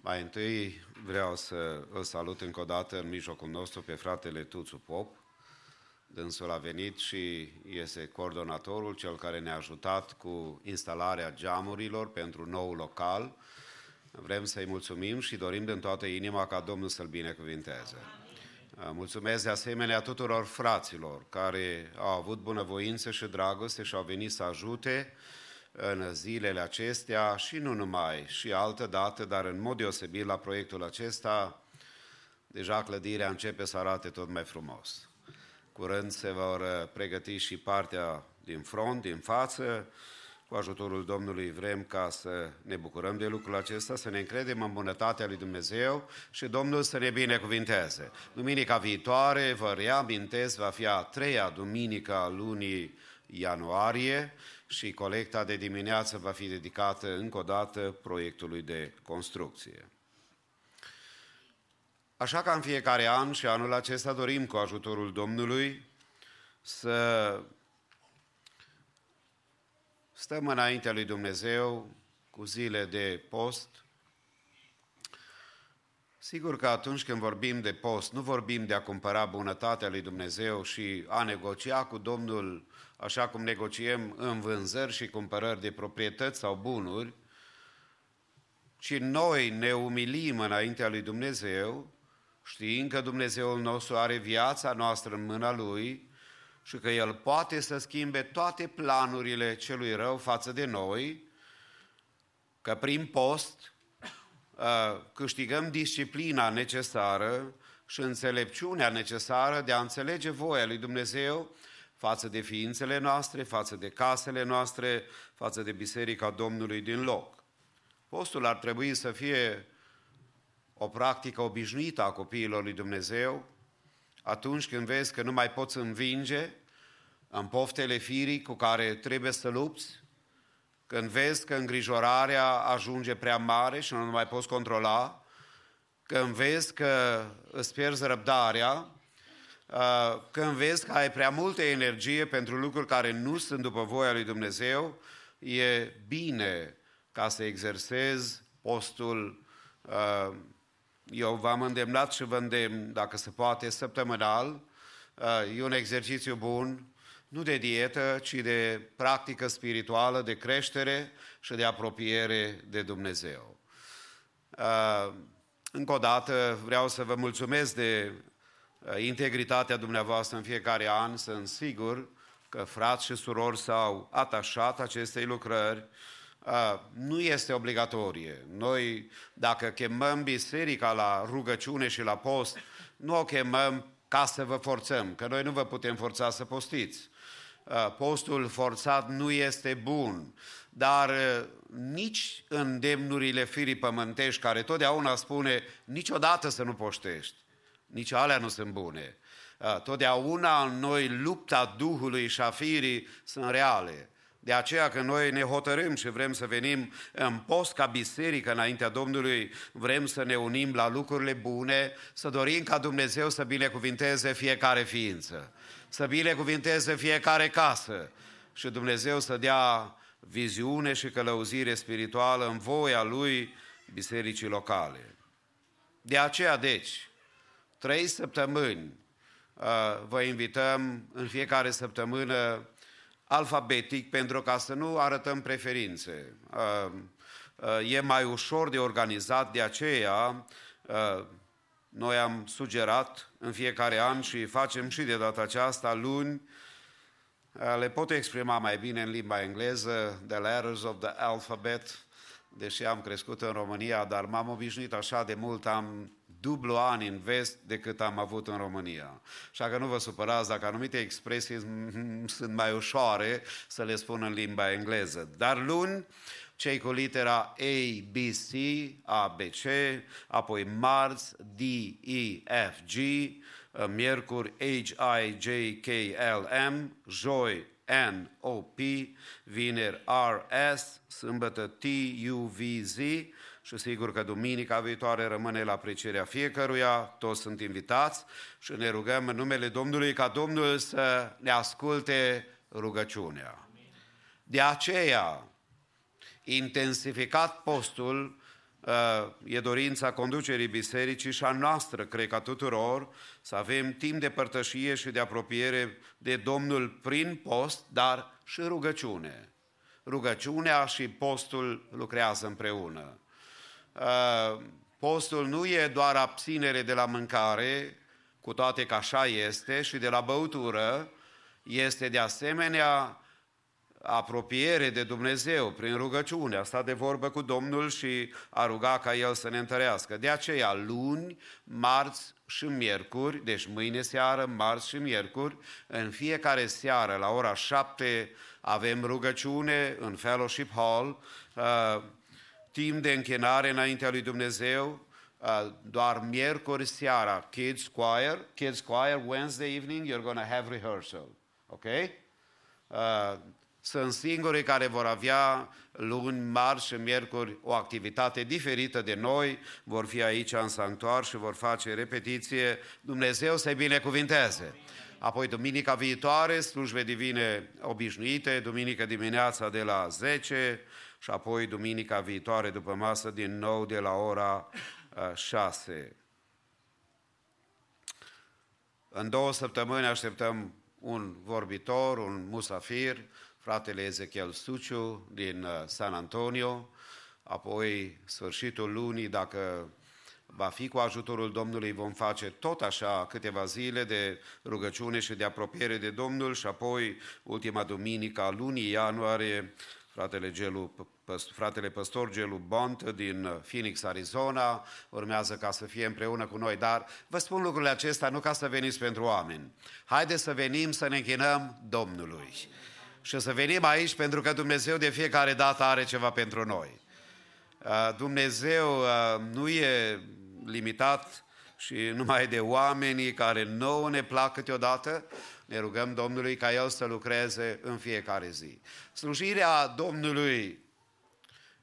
Mai întâi vreau să îl salut încă o dată în mijlocul nostru pe fratele Tuțu Pop. Dânsul a venit și este coordonatorul, cel care ne-a ajutat cu instalarea geamurilor pentru nou local. Vrem să-i mulțumim și dorim din toată inima ca Domnul să-l binecuvinteze. Mulțumesc de asemenea tuturor fraților care au avut bunăvoință și dragoste și au venit să ajute în zilele acestea și nu numai, și altă dată, dar în mod deosebit la proiectul acesta, deja clădirea începe să arate tot mai frumos. Curând se vor pregăti și partea din front, din față, cu ajutorul Domnului vrem ca să ne bucurăm de lucrul acesta, să ne încredem în bunătatea lui Dumnezeu și Domnul să ne binecuvinteze. Duminica viitoare, vă reamintesc, va fi a treia duminică a lunii ianuarie și colecta de dimineață va fi dedicată încă o dată proiectului de construcție. Așa ca în fiecare an și anul acesta dorim cu ajutorul Domnului să stăm înaintea lui Dumnezeu cu zile de post. Sigur că atunci când vorbim de post, nu vorbim de a cumpăra bunătatea lui Dumnezeu și a negocia cu Domnul așa cum negociem în vânzări și cumpărări de proprietăți sau bunuri, ci noi ne umilim înaintea lui Dumnezeu, știind că Dumnezeul nostru are viața noastră în mâna Lui și că El poate să schimbe toate planurile celui rău față de noi, că prin post uh, câștigăm disciplina necesară și înțelepciunea necesară de a înțelege voia lui Dumnezeu față de ființele noastre, față de casele noastre, față de Biserica Domnului din loc. Postul ar trebui să fie o practică obișnuită a copiilor lui Dumnezeu, atunci când vezi că nu mai poți învinge în poftele firii cu care trebuie să lupți, când vezi că îngrijorarea ajunge prea mare și nu mai poți controla, când vezi că îți pierzi răbdarea, când vezi că ai prea multă energie pentru lucruri care nu sunt după voia lui Dumnezeu, e bine ca să exersezi postul eu v-am îndemnat și vă îndemn, dacă se poate, săptămânal. E un exercițiu bun, nu de dietă, ci de practică spirituală, de creștere și de apropiere de Dumnezeu. Încă o dată vreau să vă mulțumesc de integritatea dumneavoastră în fiecare an. Sunt sigur că frați și surori s-au atașat acestei lucrări nu este obligatorie. Noi, dacă chemăm biserica la rugăciune și la post, nu o chemăm ca să vă forțăm, că noi nu vă putem forța să postiți. Postul forțat nu este bun, dar nici îndemnurile firii pământești, care totdeauna spune niciodată să nu poștești, nici alea nu sunt bune. Totdeauna în noi lupta Duhului și a firii sunt reale. De aceea că noi ne hotărâm și vrem să venim în post ca biserică înaintea Domnului, vrem să ne unim la lucrurile bune, să dorim ca Dumnezeu să binecuvinteze fiecare ființă, să binecuvinteze fiecare casă și Dumnezeu să dea viziune și călăuzire spirituală în voia Lui bisericii locale. De aceea, deci, trei săptămâni uh, vă invităm în fiecare săptămână alfabetic pentru ca să nu arătăm preferințe. Uh, uh, e mai ușor de organizat, de aceea uh, noi am sugerat în fiecare an și facem și de data aceasta luni, le pot exprima mai bine în limba engleză, the letters of the alphabet, deși am crescut în România, dar m-am obișnuit așa de mult, am dublu an în vest decât am avut în România. Așa că nu vă supărați dacă anumite expresii sunt mai ușoare să le spun în limba engleză. Dar luni, cei cu litera A, B, C, A, B, C, apoi marți, D, E, F, G, miercuri H, I, J, K, L, M, joi N, O, P, vineri R, S, sâmbătă T, U, V, Z, și sigur că duminica viitoare rămâne la aprecierea fiecăruia, toți sunt invitați și ne rugăm în numele Domnului ca Domnul să ne asculte rugăciunea. De aceea, intensificat postul uh, e dorința conducerii bisericii și a noastră, cred că tuturor, să avem timp de părtășie și de apropiere de Domnul prin post, dar și rugăciune. Rugăciunea și postul lucrează împreună. Uh, postul nu e doar abținere de la mâncare, cu toate că așa este, și de la băutură, este de asemenea apropiere de Dumnezeu prin rugăciune. A stat de vorbă cu Domnul și a rugat ca El să ne întărească. De aceea, luni, marți și miercuri, deci mâine seară, marți și miercuri, în fiecare seară, la ora șapte, avem rugăciune în Fellowship Hall, uh, timp de închinare înaintea lui Dumnezeu, uh, doar miercuri seara, Kids Choir, Kids Choir, Wednesday evening, you're going to have rehearsal. Ok? Uh, sunt singurii care vor avea luni, marți și miercuri o activitate diferită de noi, vor fi aici în sanctuar și vor face repetiție. Dumnezeu să-i binecuvinteze! Apoi duminica viitoare, slujbe divine obișnuite, duminică dimineața de la 10 și apoi duminica viitoare după masă din nou de la ora 6. În două săptămâni așteptăm un vorbitor, un musafir, fratele Ezechiel Suciu din uh, San Antonio, apoi sfârșitul lunii, dacă va fi cu ajutorul Domnului, vom face tot așa câteva zile de rugăciune și de apropiere de Domnul și apoi ultima duminică a lunii ianuarie, fratele, Gelu, fratele păstor Gelu Bont din Phoenix, Arizona, urmează ca să fie împreună cu noi, dar vă spun lucrurile acestea nu ca să veniți pentru oameni. Haideți să venim să ne închinăm Domnului și să venim aici pentru că Dumnezeu de fiecare dată are ceva pentru noi. Uh, Dumnezeu uh, nu e limitat și numai de oamenii care nouă ne plac câteodată, ne rugăm Domnului ca El să lucreze în fiecare zi. Slujirea Domnului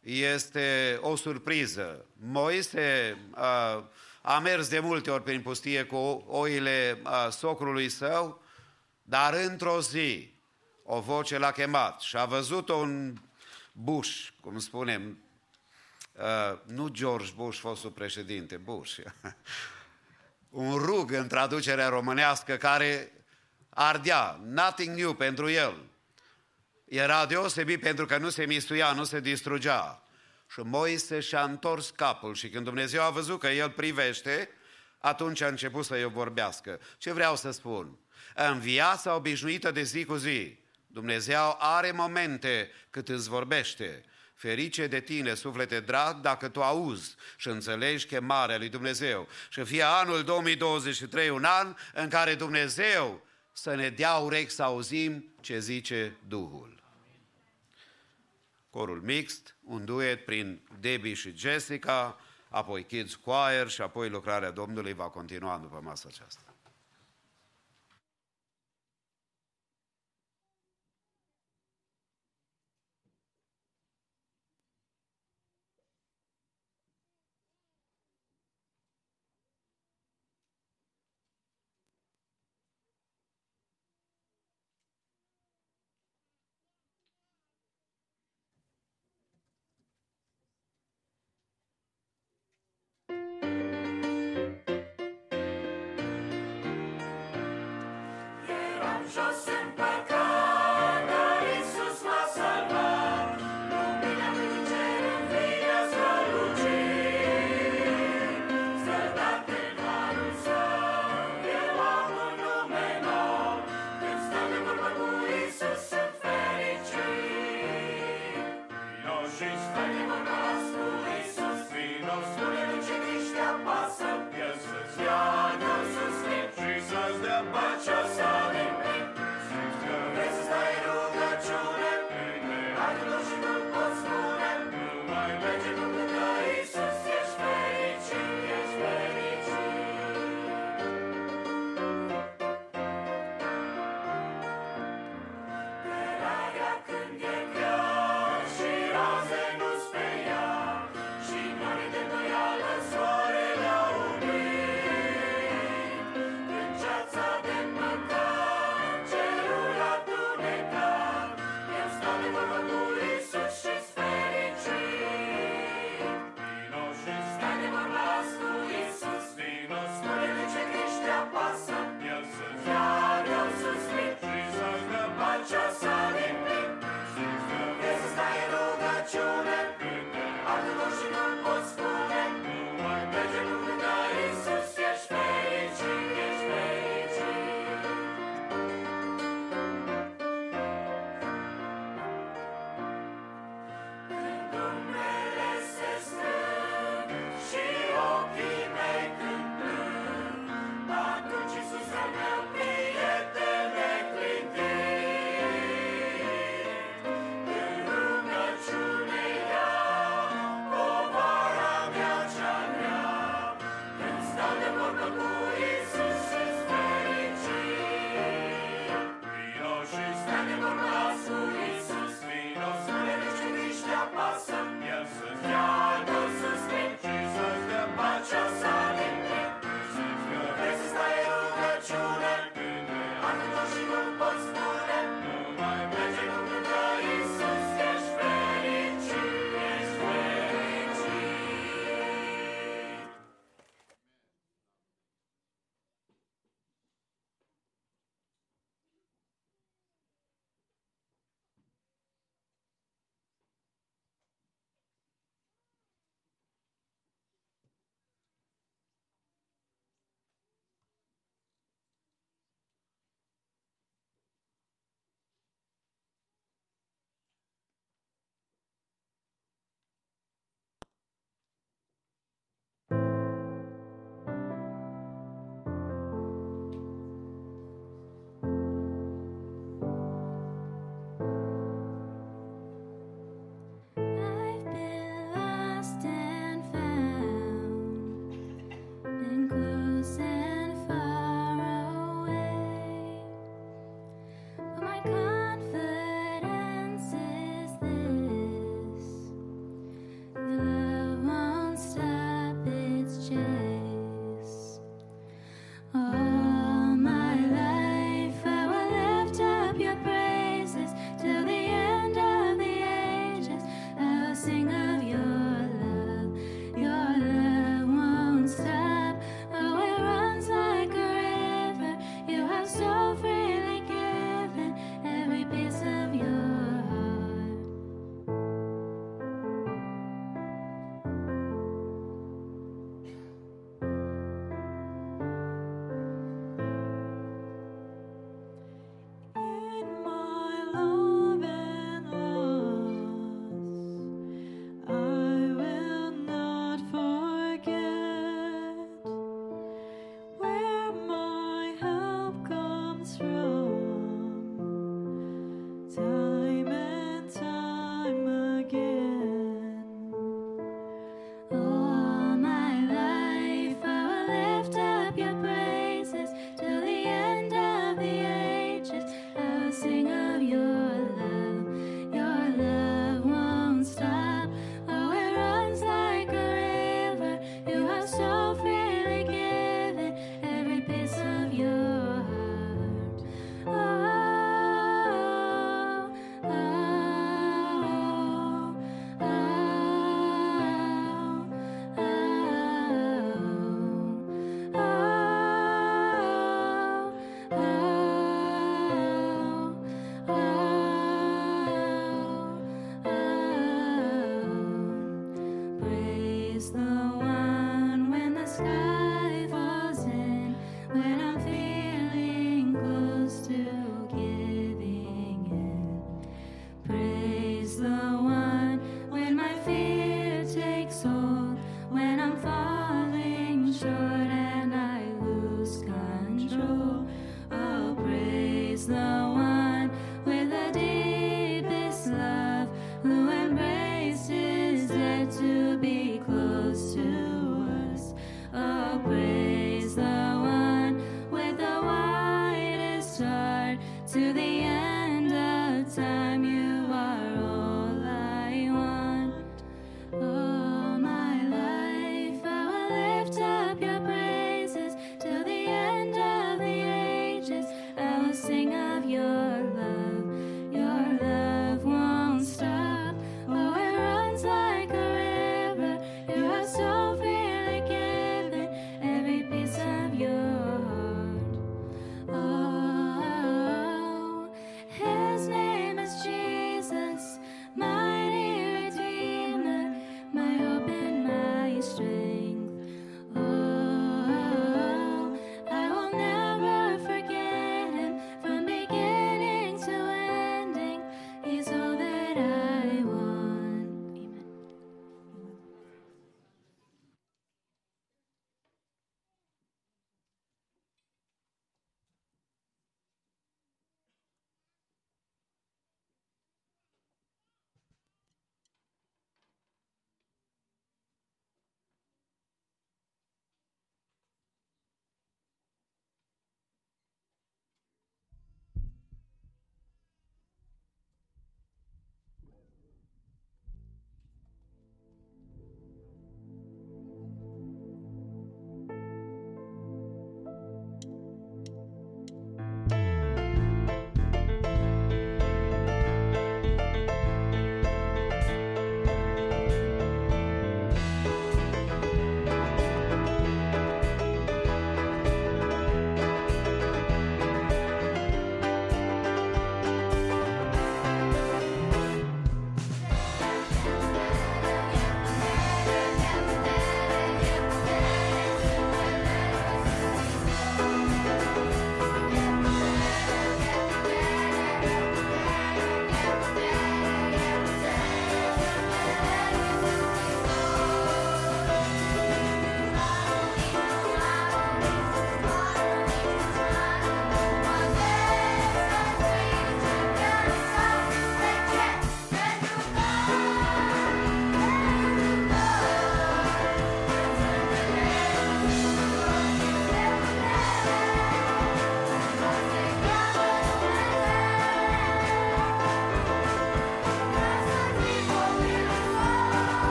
este o surpriză. Moise uh, a mers de multe ori prin pustie cu oile socrului său, dar într-o zi o voce l-a chemat și a văzut un Bush, cum spunem, uh, nu George Bush, fostul președinte, Bush, un rug în traducerea românească care ardea, nothing new pentru el. Era deosebit pentru că nu se mistuia, nu se distrugea. Și Moise și-a întors capul și când Dumnezeu a văzut că el privește, atunci a început să-i vorbească. Ce vreau să spun? În viața obișnuită de zi cu zi, Dumnezeu are momente cât îți vorbește. Ferice de tine, suflete drag, dacă tu auzi și înțelegi chemarea lui Dumnezeu. Și fie anul 2023 un an în care Dumnezeu să ne dea urechi să auzim ce zice Duhul. Corul mixt, un duet prin Debbie și Jessica, apoi Kids Choir și apoi lucrarea Domnului va continua după masa aceasta.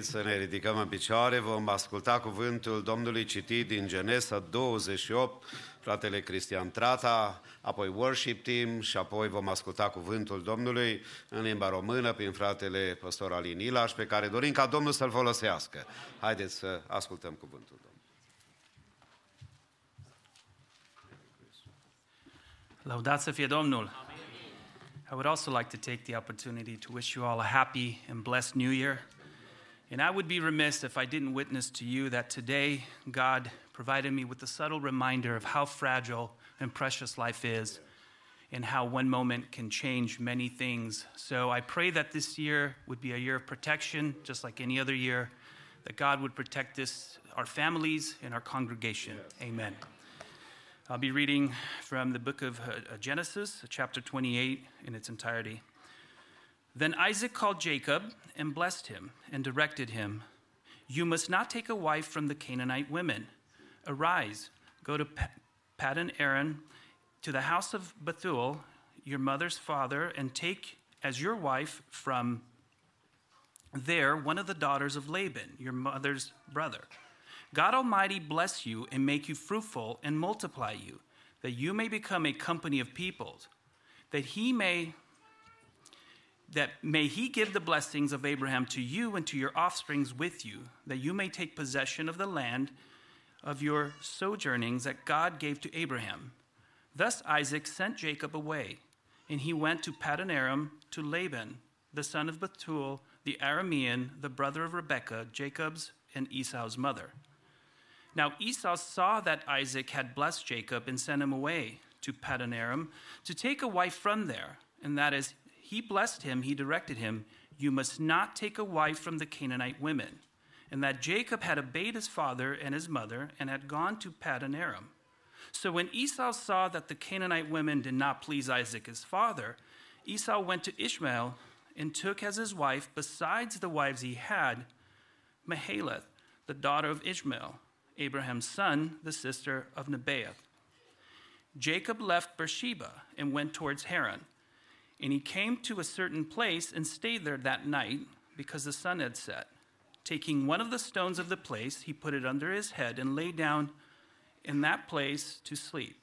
Invit să ne ridicăm în picioare, vom asculta cuvântul Domnului citit din Genesa 28, fratele Cristian Trata, apoi worship team și apoi vom asculta cuvântul Domnului în limba română prin fratele păstor Alin Ilaș, pe care dorim ca Domnul să-l folosească. Haideți să ascultăm cuvântul Domnului. Laudați să fie Domnul. I would also like to take the opportunity to wish you all a happy and blessed new year. And I would be remiss if I didn't witness to you that today God provided me with a subtle reminder of how fragile and precious life is and how one moment can change many things. So I pray that this year would be a year of protection, just like any other year, that God would protect this, our families and our congregation. Amen. I'll be reading from the book of uh, Genesis, chapter 28, in its entirety. Then Isaac called Jacob and blessed him and directed him You must not take a wife from the Canaanite women. Arise, go to Paddan Aram, to the house of Bethuel, your mother's father, and take as your wife from there one of the daughters of Laban, your mother's brother. God Almighty bless you and make you fruitful and multiply you, that you may become a company of peoples, that he may that may he give the blessings of Abraham to you and to your offsprings with you, that you may take possession of the land of your sojournings that God gave to Abraham. Thus Isaac sent Jacob away, and he went to Paddan Aram to Laban, the son of Bethuel, the Aramean, the brother of Rebekah, Jacob's and Esau's mother. Now Esau saw that Isaac had blessed Jacob and sent him away to Paddan Aram to take a wife from there, and that is, he blessed him, he directed him, You must not take a wife from the Canaanite women. And that Jacob had obeyed his father and his mother and had gone to Paddan Aram. So when Esau saw that the Canaanite women did not please Isaac his father, Esau went to Ishmael and took as his wife, besides the wives he had, Mahalath, the daughter of Ishmael Abraham's son, the sister of Nebaioth. Jacob left Beersheba and went towards Haran. And he came to a certain place and stayed there that night because the sun had set. Taking one of the stones of the place, he put it under his head and lay down in that place to sleep.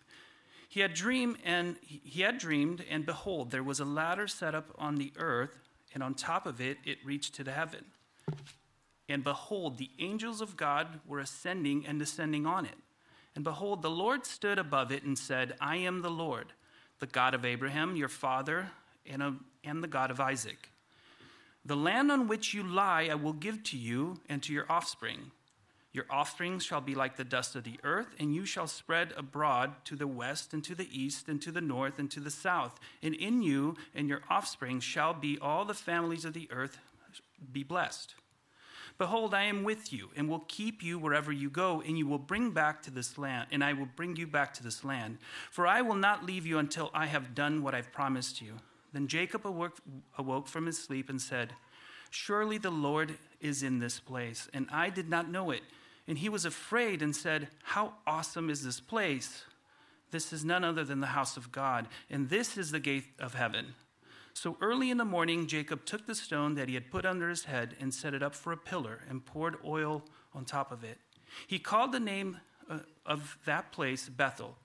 He had dreamed and he had dreamed and behold there was a ladder set up on the earth and on top of it it reached to the heaven. And behold, the angels of God were ascending and descending on it. And behold, the Lord stood above it and said, I am the Lord, the God of Abraham, your father, and, and the God of Isaac. The land on which you lie I will give to you and to your offspring. Your offspring shall be like the dust of the earth, and you shall spread abroad to the west and to the east and to the north and to the south. And in you and your offspring shall be all the families of the earth be blessed. Behold, I am with you, and will keep you wherever you go, and you will bring back to this land, and I will bring you back to this land. For I will not leave you until I have done what I've promised you. Then Jacob awoke, awoke from his sleep and said, Surely the Lord is in this place, and I did not know it. And he was afraid and said, How awesome is this place! This is none other than the house of God, and this is the gate of heaven. So early in the morning, Jacob took the stone that he had put under his head and set it up for a pillar and poured oil on top of it. He called the name uh, of that place Bethel.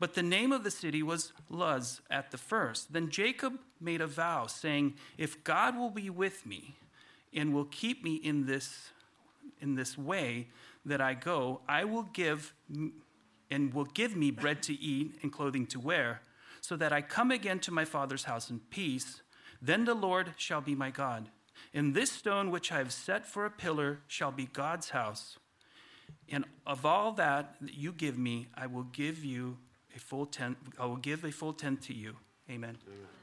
But the name of the city was Luz at the first. Then Jacob made a vow, saying, If God will be with me and will keep me in this, in this way that I go, I will give and will give me bread to eat and clothing to wear so that I come again to my father's house in peace. Then the Lord shall be my God. And this stone which I have set for a pillar shall be God's house. And of all that you give me, I will give you a full tenth. I will give a full tenth to you. Amen. Amen.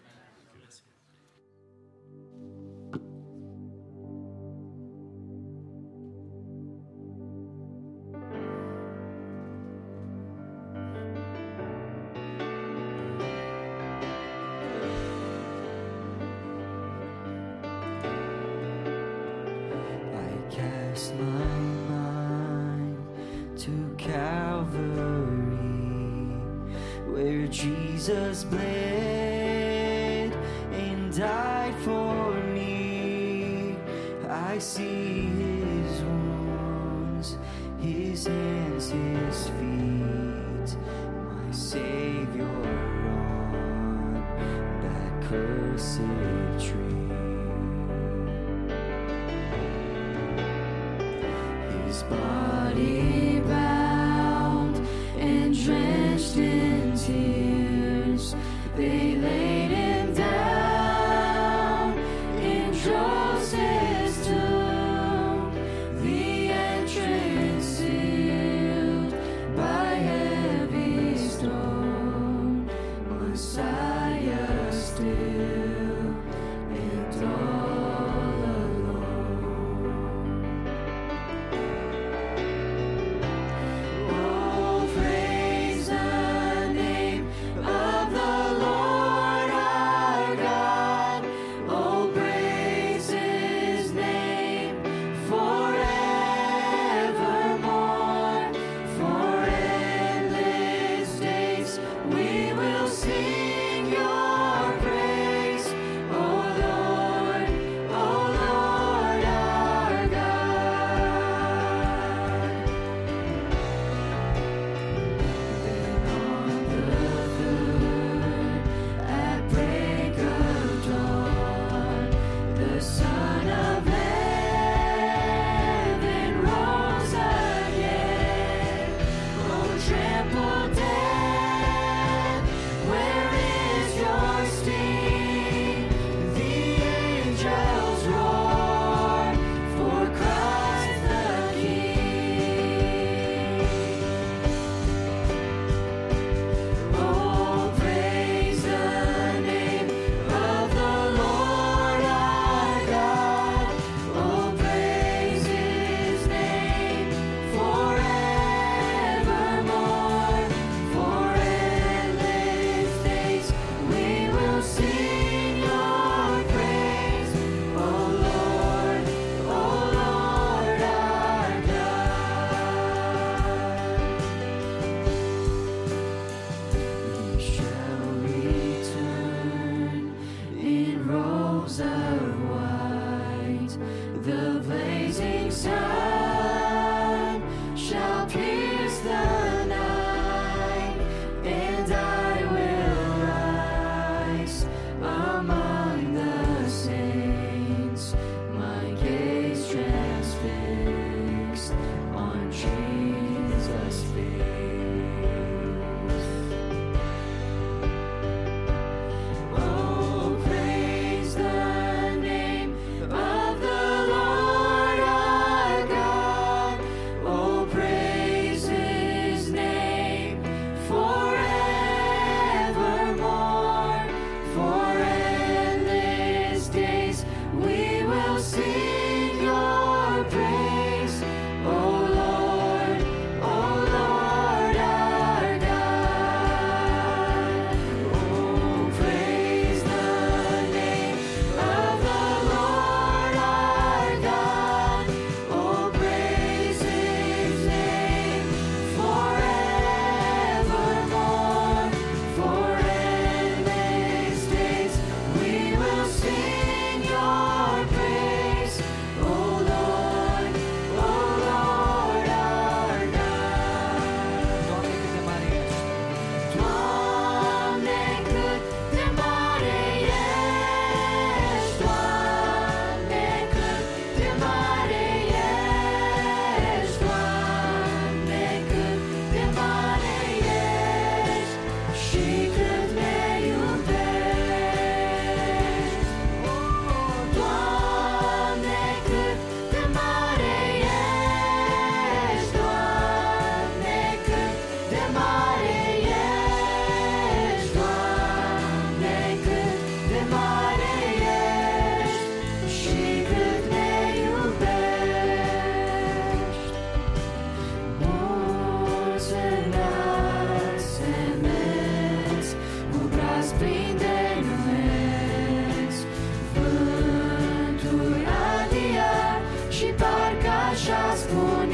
morning.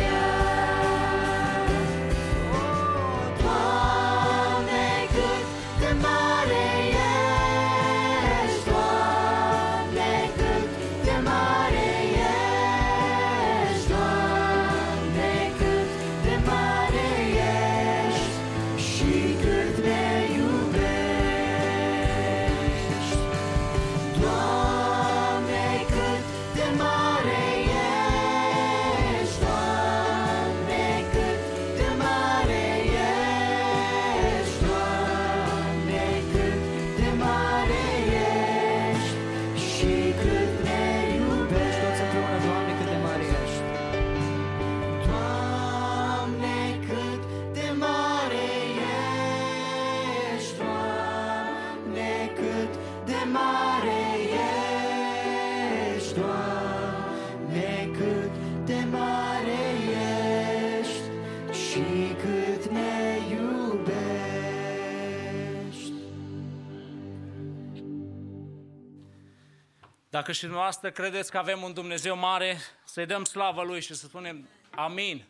Dacă și dumneavoastră credeți că avem un Dumnezeu mare, să-i dăm slavă Lui și să spunem amin. amin.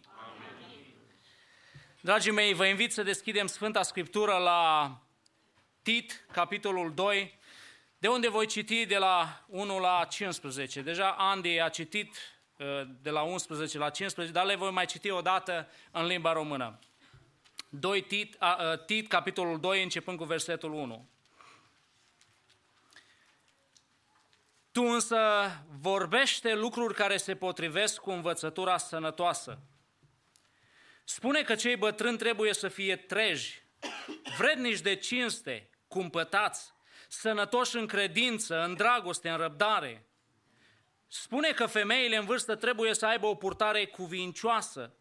Dragii mei, vă invit să deschidem Sfânta Scriptură la Tit, capitolul 2, de unde voi citi de la 1 la 15. Deja Andy a citit uh, de la 11 la 15, dar le voi mai citi o dată în limba română. 2 Tit, uh, Tit, capitolul 2, începând cu versetul 1. Tu însă vorbește lucruri care se potrivesc cu învățătura sănătoasă. Spune că cei bătrâni trebuie să fie treji, vrednici de cinste, cumpătați, sănătoși în credință, în dragoste, în răbdare. Spune că femeile în vârstă trebuie să aibă o purtare cuvincioasă,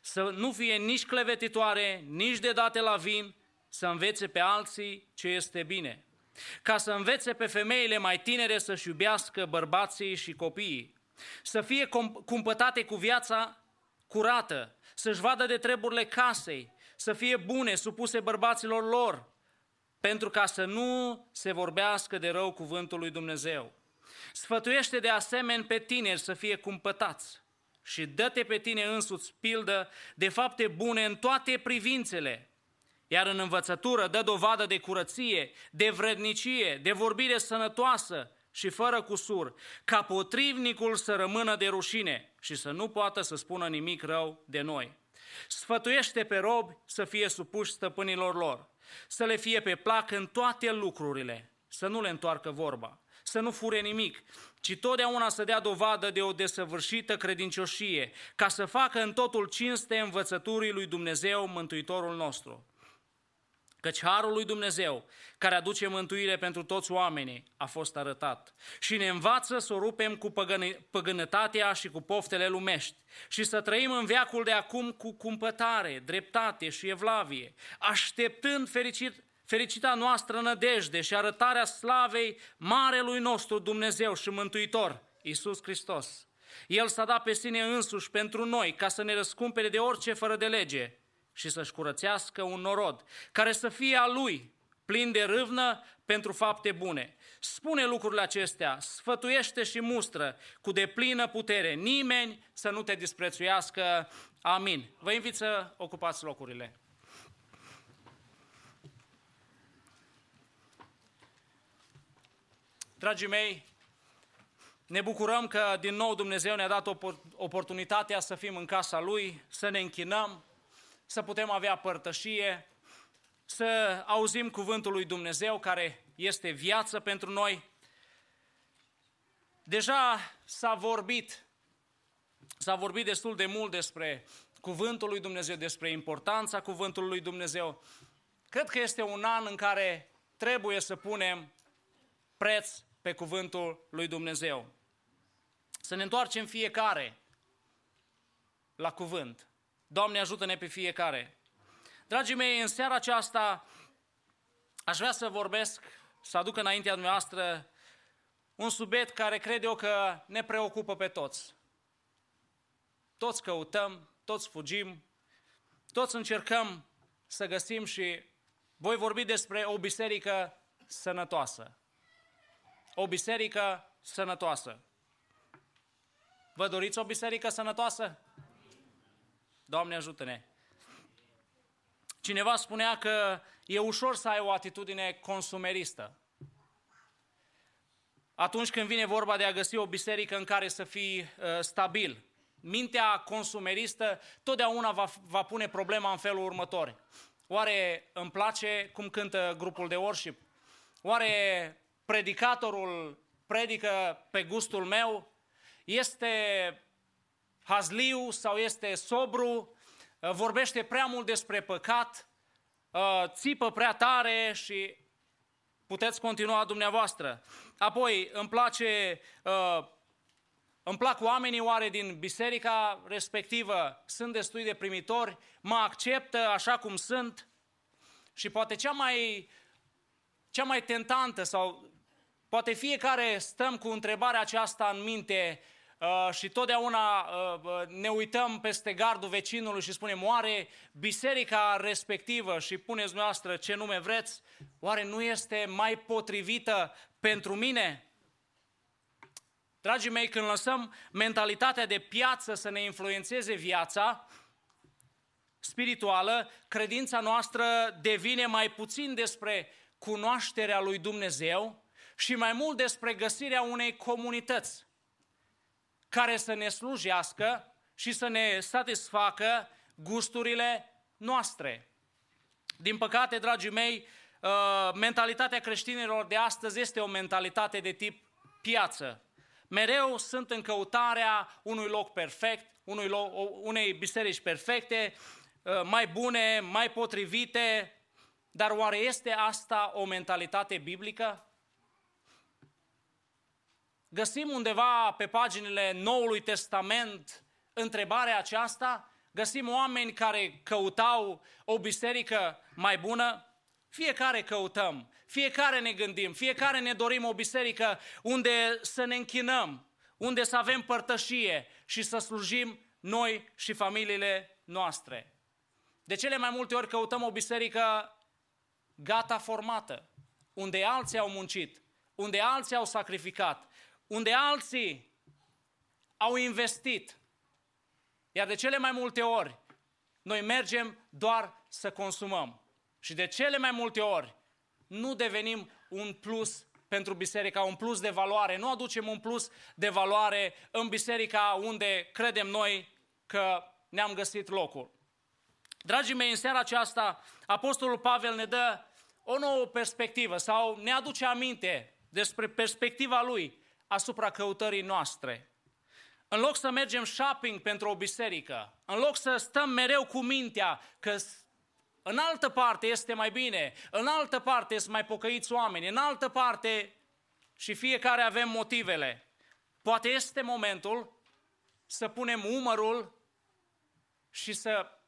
să nu fie nici clevetitoare, nici de date la vin, să învețe pe alții ce este bine ca să învețe pe femeile mai tinere să-și iubească bărbații și copiii, să fie cumpătate cu viața curată, să-și vadă de treburile casei, să fie bune, supuse bărbaților lor, pentru ca să nu se vorbească de rău cuvântul lui Dumnezeu. Sfătuiește de asemenea pe tineri să fie cumpătați și dă-te pe tine însuți pildă de fapte bune în toate privințele, iar în învățătură dă dovadă de curăție, de vrednicie, de vorbire sănătoasă și fără cusur, ca potrivnicul să rămână de rușine și să nu poată să spună nimic rău de noi. Sfătuiește pe robi să fie supuși stăpânilor lor, să le fie pe plac în toate lucrurile, să nu le întoarcă vorba, să nu fure nimic, ci totdeauna să dea dovadă de o desăvârșită credincioșie, ca să facă în totul cinste învățăturii lui Dumnezeu, Mântuitorul nostru. Căci harul lui Dumnezeu, care aduce mântuire pentru toți oamenii, a fost arătat. Și ne învață să o rupem cu păgânătatea și cu poftele lumești și să trăim în veacul de acum cu cumpătare, dreptate și evlavie, așteptând fericit, fericita noastră nădejde și arătarea slavei marelui nostru Dumnezeu și Mântuitor, Iisus Hristos. El s-a dat pe sine însuși pentru noi ca să ne răscumpere de orice fără de lege, și să-și curățească un norod, care să fie a lui, plin de râvnă pentru fapte bune. Spune lucrurile acestea, sfătuiește și mustră cu deplină putere. Nimeni să nu te disprețuiască. Amin. Vă invit să ocupați locurile. Dragii mei, ne bucurăm că din nou Dumnezeu ne-a dat oportunitatea să fim în casa Lui, să ne închinăm, să putem avea părtășie, să auzim cuvântul lui Dumnezeu care este viață pentru noi. Deja s-a vorbit, s-a vorbit destul de mult despre cuvântul lui Dumnezeu, despre importanța cuvântului lui Dumnezeu. Cred că este un an în care trebuie să punem preț pe cuvântul lui Dumnezeu. Să ne întoarcem fiecare la cuvânt. Doamne, ajută-ne pe fiecare. Dragii mei, în seara aceasta aș vrea să vorbesc, să aduc înaintea dumneavoastră un subiect care cred eu că ne preocupă pe toți. Toți căutăm, toți fugim, toți încercăm să găsim și voi vorbi despre o biserică sănătoasă. O biserică sănătoasă. Vă doriți o biserică sănătoasă? Doamne ajută-ne! Cineva spunea că e ușor să ai o atitudine consumeristă. Atunci când vine vorba de a găsi o biserică în care să fii uh, stabil, mintea consumeristă totdeauna va, va pune problema în felul următor. Oare îmi place cum cântă grupul de worship? Oare predicatorul predică pe gustul meu? Este hazliu sau este sobru, uh, vorbește prea mult despre păcat, uh, țipă prea tare și puteți continua dumneavoastră. Apoi, îmi place, uh, îmi plac oamenii oare din biserica respectivă, sunt destui de primitori, mă acceptă așa cum sunt și poate cea mai, cea mai tentantă sau poate fiecare stăm cu întrebarea aceasta în minte, Uh, și totdeauna uh, uh, ne uităm peste gardul vecinului și spunem, oare biserica respectivă, și puneți dumneavoastră ce nume vreți, oare nu este mai potrivită pentru mine? Dragii mei, când lăsăm mentalitatea de piață să ne influențeze viața spirituală, credința noastră devine mai puțin despre cunoașterea lui Dumnezeu și mai mult despre găsirea unei comunități care să ne slujească și să ne satisfacă gusturile noastre. Din păcate, dragii mei, uh, mentalitatea creștinilor de astăzi este o mentalitate de tip piață. Mereu sunt în căutarea unui loc perfect, unui loc, unei biserici perfecte, uh, mai bune, mai potrivite, dar oare este asta o mentalitate biblică? Găsim undeva pe paginile Noului Testament întrebarea aceasta? Găsim oameni care căutau o biserică mai bună? Fiecare căutăm, fiecare ne gândim, fiecare ne dorim o biserică unde să ne închinăm, unde să avem părtășie și să slujim noi și familiile noastre. De cele mai multe ori căutăm o biserică gata formată, unde alții au muncit, unde alții au sacrificat, unde alții au investit. Iar de cele mai multe ori, noi mergem doar să consumăm. Și de cele mai multe ori, nu devenim un plus pentru biserica, un plus de valoare. Nu aducem un plus de valoare în biserica unde credem noi că ne-am găsit locul. Dragii mei, în seara aceasta, Apostolul Pavel ne dă o nouă perspectivă sau ne aduce aminte despre perspectiva lui asupra căutării noastre. În loc să mergem shopping pentru o biserică, în loc să stăm mereu cu mintea că în altă parte este mai bine, în altă parte sunt mai pocăiți oameni, în altă parte și fiecare avem motivele. Poate este momentul să punem umărul și să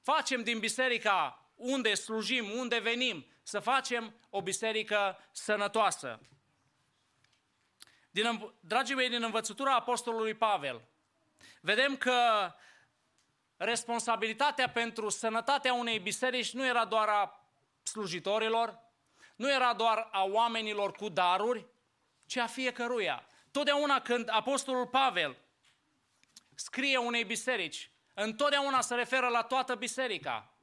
facem din biserica unde slujim, unde venim, să facem o biserică sănătoasă. Din, dragii mei, din învățătura Apostolului Pavel, vedem că responsabilitatea pentru sănătatea unei biserici nu era doar a slujitorilor, nu era doar a oamenilor cu daruri, ci a fiecăruia. Totdeauna când Apostolul Pavel scrie unei biserici, întotdeauna se referă la toată biserica.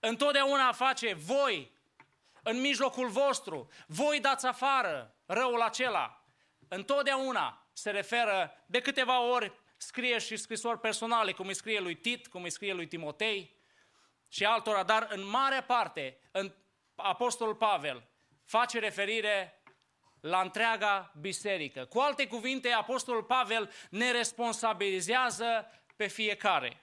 Întotdeauna face voi, în mijlocul vostru, voi dați afară răul acela. Întotdeauna se referă de câteva ori scrie și scrisori personale, cum îi scrie lui Tit, cum îi scrie lui Timotei și altora, dar în mare parte, în Apostolul Pavel face referire la întreaga biserică. Cu alte cuvinte, Apostolul Pavel ne responsabilizează pe fiecare.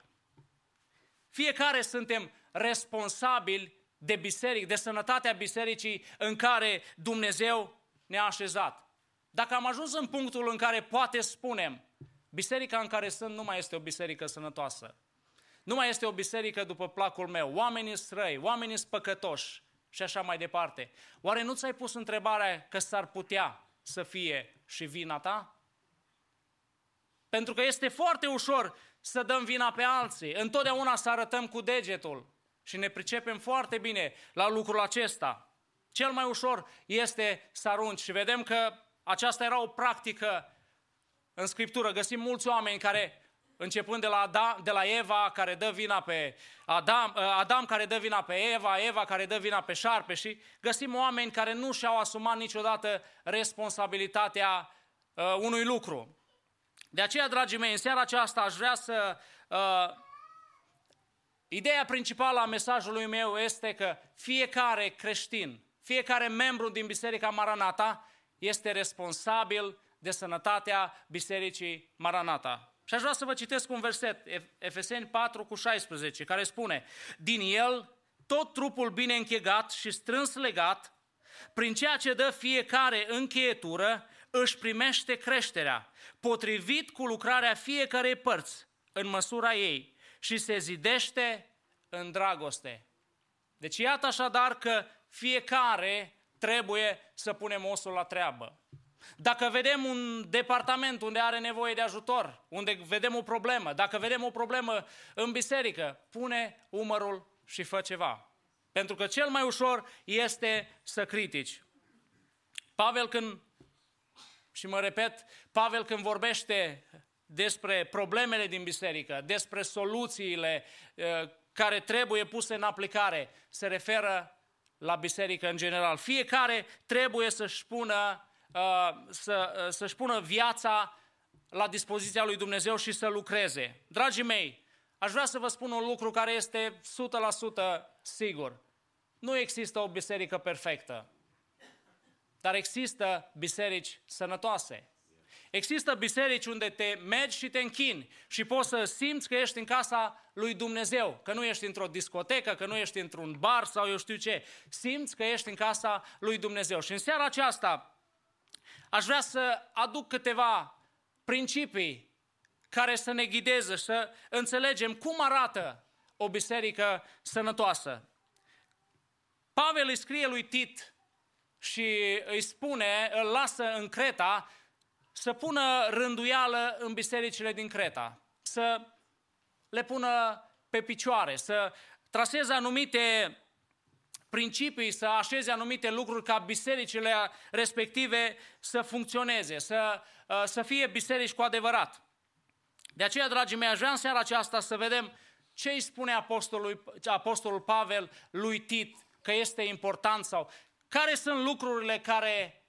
Fiecare suntem responsabili de biserică, de sănătatea bisericii în care Dumnezeu ne-a așezat. Dacă am ajuns în punctul în care poate spunem Biserica în care sunt nu mai este o biserică sănătoasă. Nu mai este o biserică după placul meu. Oamenii străi, oamenii spăcătoși și așa mai departe. Oare nu ți-ai pus întrebarea că s-ar putea să fie și vina ta? Pentru că este foarte ușor să dăm vina pe alții. Întotdeauna să arătăm cu degetul. Și ne pricepem foarte bine la lucrul acesta. Cel mai ușor este să arunci. Și vedem că aceasta era o practică în Scriptură găsim mulți oameni care, începând de la, Adam, de la Eva, care dă vina pe Adam, uh, Adam care dă vina pe Eva, Eva care dă vina pe șarpe și găsim oameni care nu și-au asumat niciodată responsabilitatea uh, unui lucru. De aceea, dragii mei, în seara aceasta aș vrea să... Uh, ideea principală a mesajului meu este că fiecare creștin, fiecare membru din Biserica Maranata este responsabil de sănătatea Bisericii Maranata. Și aș vrea să vă citesc un verset, Efeseni 4 cu 16, care spune, Din el tot trupul bine închegat și strâns legat, prin ceea ce dă fiecare încheietură, își primește creșterea, potrivit cu lucrarea fiecarei părți, în măsura ei, și se zidește în dragoste. Deci iată așadar că fiecare trebuie să punem osul la treabă. Dacă vedem un departament unde are nevoie de ajutor, unde vedem o problemă, dacă vedem o problemă în biserică, pune umărul și fă ceva. Pentru că cel mai ușor este să critici. Pavel când Și mă repet, Pavel când vorbește despre problemele din biserică, despre soluțiile uh, care trebuie puse în aplicare, se referă la biserică în general. Fiecare trebuie să-și pună, uh, să, uh, să-și pună viața la dispoziția lui Dumnezeu și să lucreze. Dragii mei, aș vrea să vă spun un lucru care este 100% sigur. Nu există o biserică perfectă, dar există biserici sănătoase. Există biserici unde te mergi și te închini și poți să simți că ești în casa lui Dumnezeu, că nu ești într-o discotecă, că nu ești într-un bar sau eu știu ce. Simți că ești în casa lui Dumnezeu. Și în seara aceasta aș vrea să aduc câteva principii care să ne ghideze, să înțelegem cum arată o biserică sănătoasă. Pavel îi scrie lui Tit și îi spune, îl lasă în Creta să pună rânduială în bisericile din Creta, să le pună pe picioare, să traseze anumite principii, să așeze anumite lucruri ca bisericile respective să funcționeze, să, uh, să fie biserici cu adevărat. De aceea, dragii mei, aș vrea în seara aceasta să vedem ce îi spune apostolul, apostolul Pavel lui Tit că este important sau care sunt lucrurile care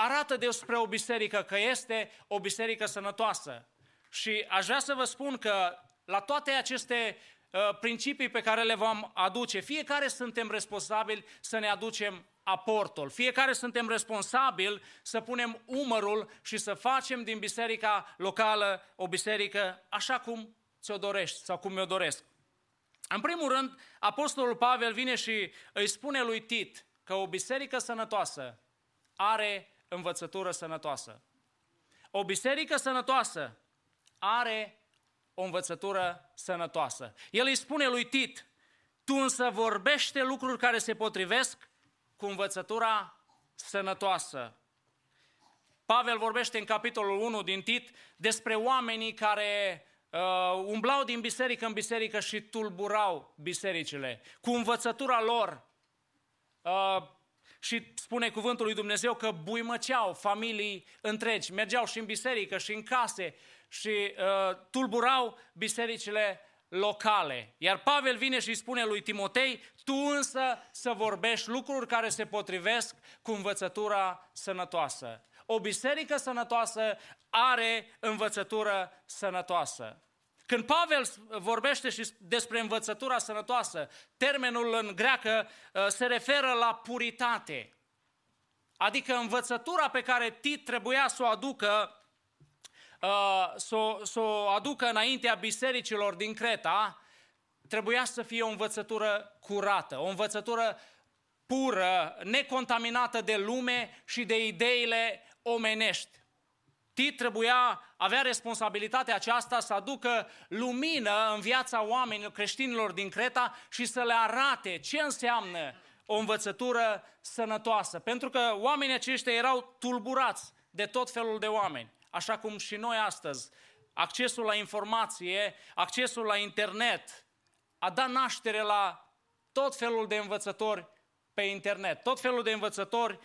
arată despre o biserică că este o biserică sănătoasă. Și aș vrea să vă spun că la toate aceste uh, principii pe care le vom aduce, fiecare suntem responsabili să ne aducem aportul. Fiecare suntem responsabili să punem umărul și să facem din biserica locală o biserică așa cum ți-o dorești sau cum mi-o doresc. În primul rând, Apostolul Pavel vine și îi spune lui Tit că o biserică sănătoasă are învățătură sănătoasă. O biserică sănătoasă are o învățătură sănătoasă. El îi spune lui Tit, tu însă vorbește lucruri care se potrivesc cu învățătura sănătoasă. Pavel vorbește în capitolul 1 din Tit despre oamenii care uh, umblau din biserică în biserică și tulburau bisericile. Cu învățătura lor uh, și spune cuvântul lui Dumnezeu că buimăceau familii întregi, mergeau și în biserică și în case și uh, tulburau bisericile locale. Iar Pavel vine și îi spune lui Timotei, tu însă să vorbești lucruri care se potrivesc cu învățătura sănătoasă. O biserică sănătoasă are învățătură sănătoasă. Când Pavel vorbește și despre învățătura sănătoasă, termenul în greacă uh, se referă la puritate. Adică învățătura pe care Tit trebuia să o aducă uh, să, o, să o aducă înaintea bisericilor din Creta, trebuia să fie o învățătură curată, o învățătură pură, necontaminată de lume și de ideile omenești. Tit trebuia, avea responsabilitatea aceasta să aducă lumină în viața oamenilor, creștinilor din Creta și să le arate ce înseamnă o învățătură sănătoasă. Pentru că oamenii aceștia erau tulburați de tot felul de oameni, așa cum și noi astăzi. Accesul la informație, accesul la internet a dat naștere la tot felul de învățători pe internet, tot felul de învățători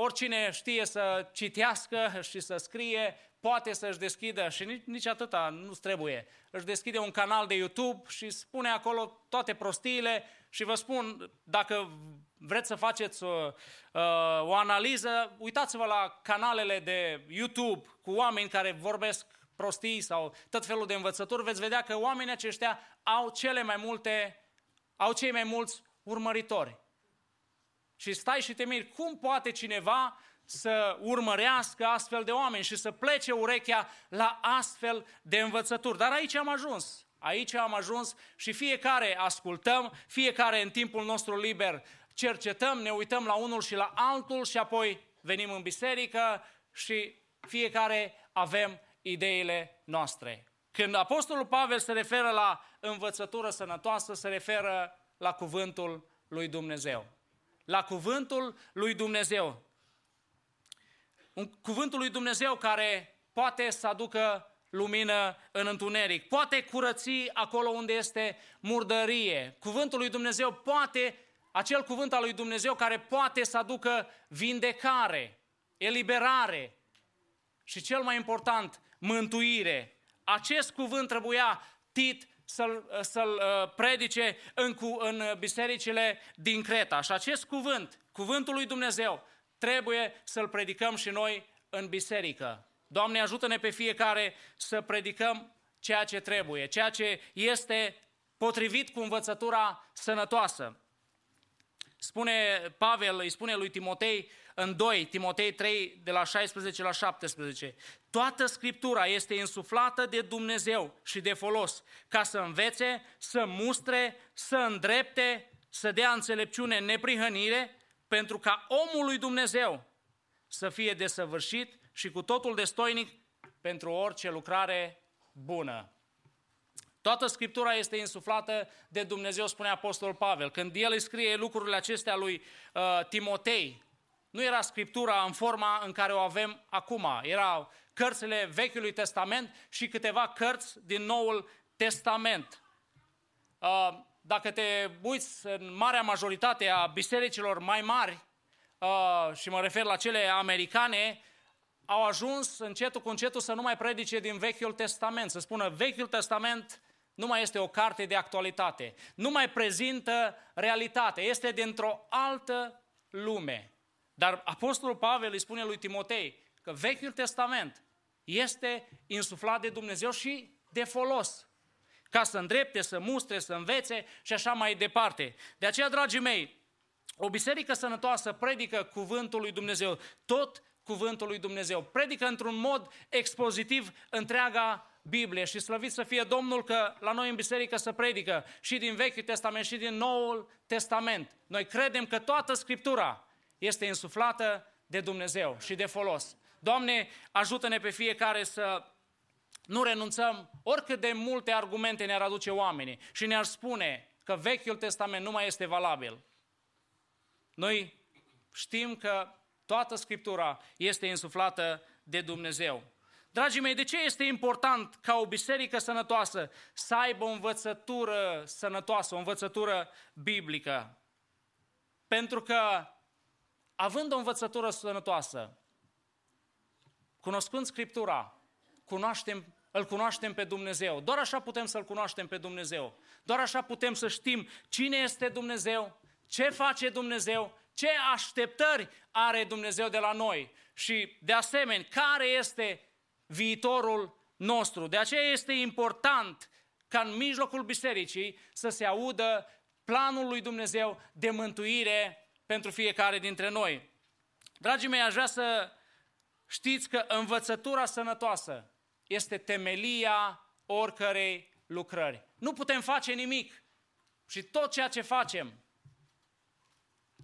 Oricine știe să citească și să scrie, poate să-și deschidă și nici, nici atâta nu trebuie. Își deschide un canal de YouTube și spune acolo toate prostiile și vă spun, dacă vreți să faceți o, uh, o analiză, uitați-vă la canalele de YouTube cu oameni care vorbesc prostii sau tot felul de învățături, veți vedea că oamenii aceștia au cele mai multe, au cei mai mulți urmăritori. Și stai și te miri, cum poate cineva să urmărească astfel de oameni și să plece urechea la astfel de învățături. Dar aici am ajuns. Aici am ajuns și fiecare ascultăm, fiecare în timpul nostru liber cercetăm, ne uităm la unul și la altul și apoi venim în biserică și fiecare avem ideile noastre. Când Apostolul Pavel se referă la învățătură sănătoasă, se referă la cuvântul lui Dumnezeu la cuvântul lui Dumnezeu. Un cuvântul lui Dumnezeu care poate să aducă lumină în întuneric, poate curăți acolo unde este murdărie. Cuvântul lui Dumnezeu poate, acel cuvânt al lui Dumnezeu care poate să aducă vindecare, eliberare, și cel mai important, mântuire. Acest cuvânt trebuia Tit să-l, să-l uh, predice în, cu, în bisericile din Creta. Și acest cuvânt, cuvântul lui Dumnezeu, trebuie să-l predicăm și noi în biserică. Doamne, ajută-ne pe fiecare să predicăm ceea ce trebuie, ceea ce este potrivit cu învățătura sănătoasă. Spune Pavel, îi spune lui Timotei în 2, Timotei 3, de la 16 la 17. Toată Scriptura este insuflată de Dumnezeu și de folos, ca să învețe, să mustre, să îndrepte, să dea înțelepciune în neprihănire, pentru ca omul lui Dumnezeu să fie desăvârșit și cu totul destoinic pentru orice lucrare bună. Toată Scriptura este insuflată de Dumnezeu, spune Apostol Pavel. Când el îi scrie lucrurile acestea lui uh, Timotei, nu era Scriptura în forma în care o avem acum. Erau cărțile Vechiului Testament și câteva cărți din Noul Testament. Uh, dacă te uiți în marea majoritate a bisericilor mai mari, uh, și mă refer la cele americane, au ajuns încetul cu încetul să nu mai predice din Vechiul Testament, să spună Vechiul Testament nu mai este o carte de actualitate, nu mai prezintă realitate, este dintr-o altă lume. Dar Apostolul Pavel îi spune lui Timotei că Vechiul Testament este insuflat de Dumnezeu și de folos, ca să îndrepte, să mustre, să învețe și așa mai departe. De aceea, dragii mei, o biserică sănătoasă predică cuvântul lui Dumnezeu, tot cuvântul lui Dumnezeu. Predică într-un mod expozitiv întreaga Biblie și slăvit să fie Domnul că la noi în biserică se predică și din Vechiul Testament și din Noul Testament. Noi credem că toată Scriptura este insuflată de Dumnezeu și de folos. Doamne, ajută-ne pe fiecare să nu renunțăm oricât de multe argumente ne-ar aduce oamenii și ne-ar spune că Vechiul Testament nu mai este valabil. Noi știm că toată Scriptura este insuflată de Dumnezeu. Dragii mei, de ce este important ca o biserică sănătoasă să aibă o învățătură sănătoasă, o învățătură biblică? Pentru că, având o învățătură sănătoasă, cunoscând Scriptura, cunoaștem, îl cunoaștem pe Dumnezeu. Doar așa putem să-L cunoaștem pe Dumnezeu. Doar așa putem să știm cine este Dumnezeu, ce face Dumnezeu, ce așteptări are Dumnezeu de la noi și, de asemenea, care este viitorul nostru. De aceea este important ca în mijlocul bisericii să se audă planul lui Dumnezeu de mântuire pentru fiecare dintre noi. Dragii mei, aș vrea să știți că învățătura sănătoasă este temelia oricărei lucrări. Nu putem face nimic și tot ceea ce facem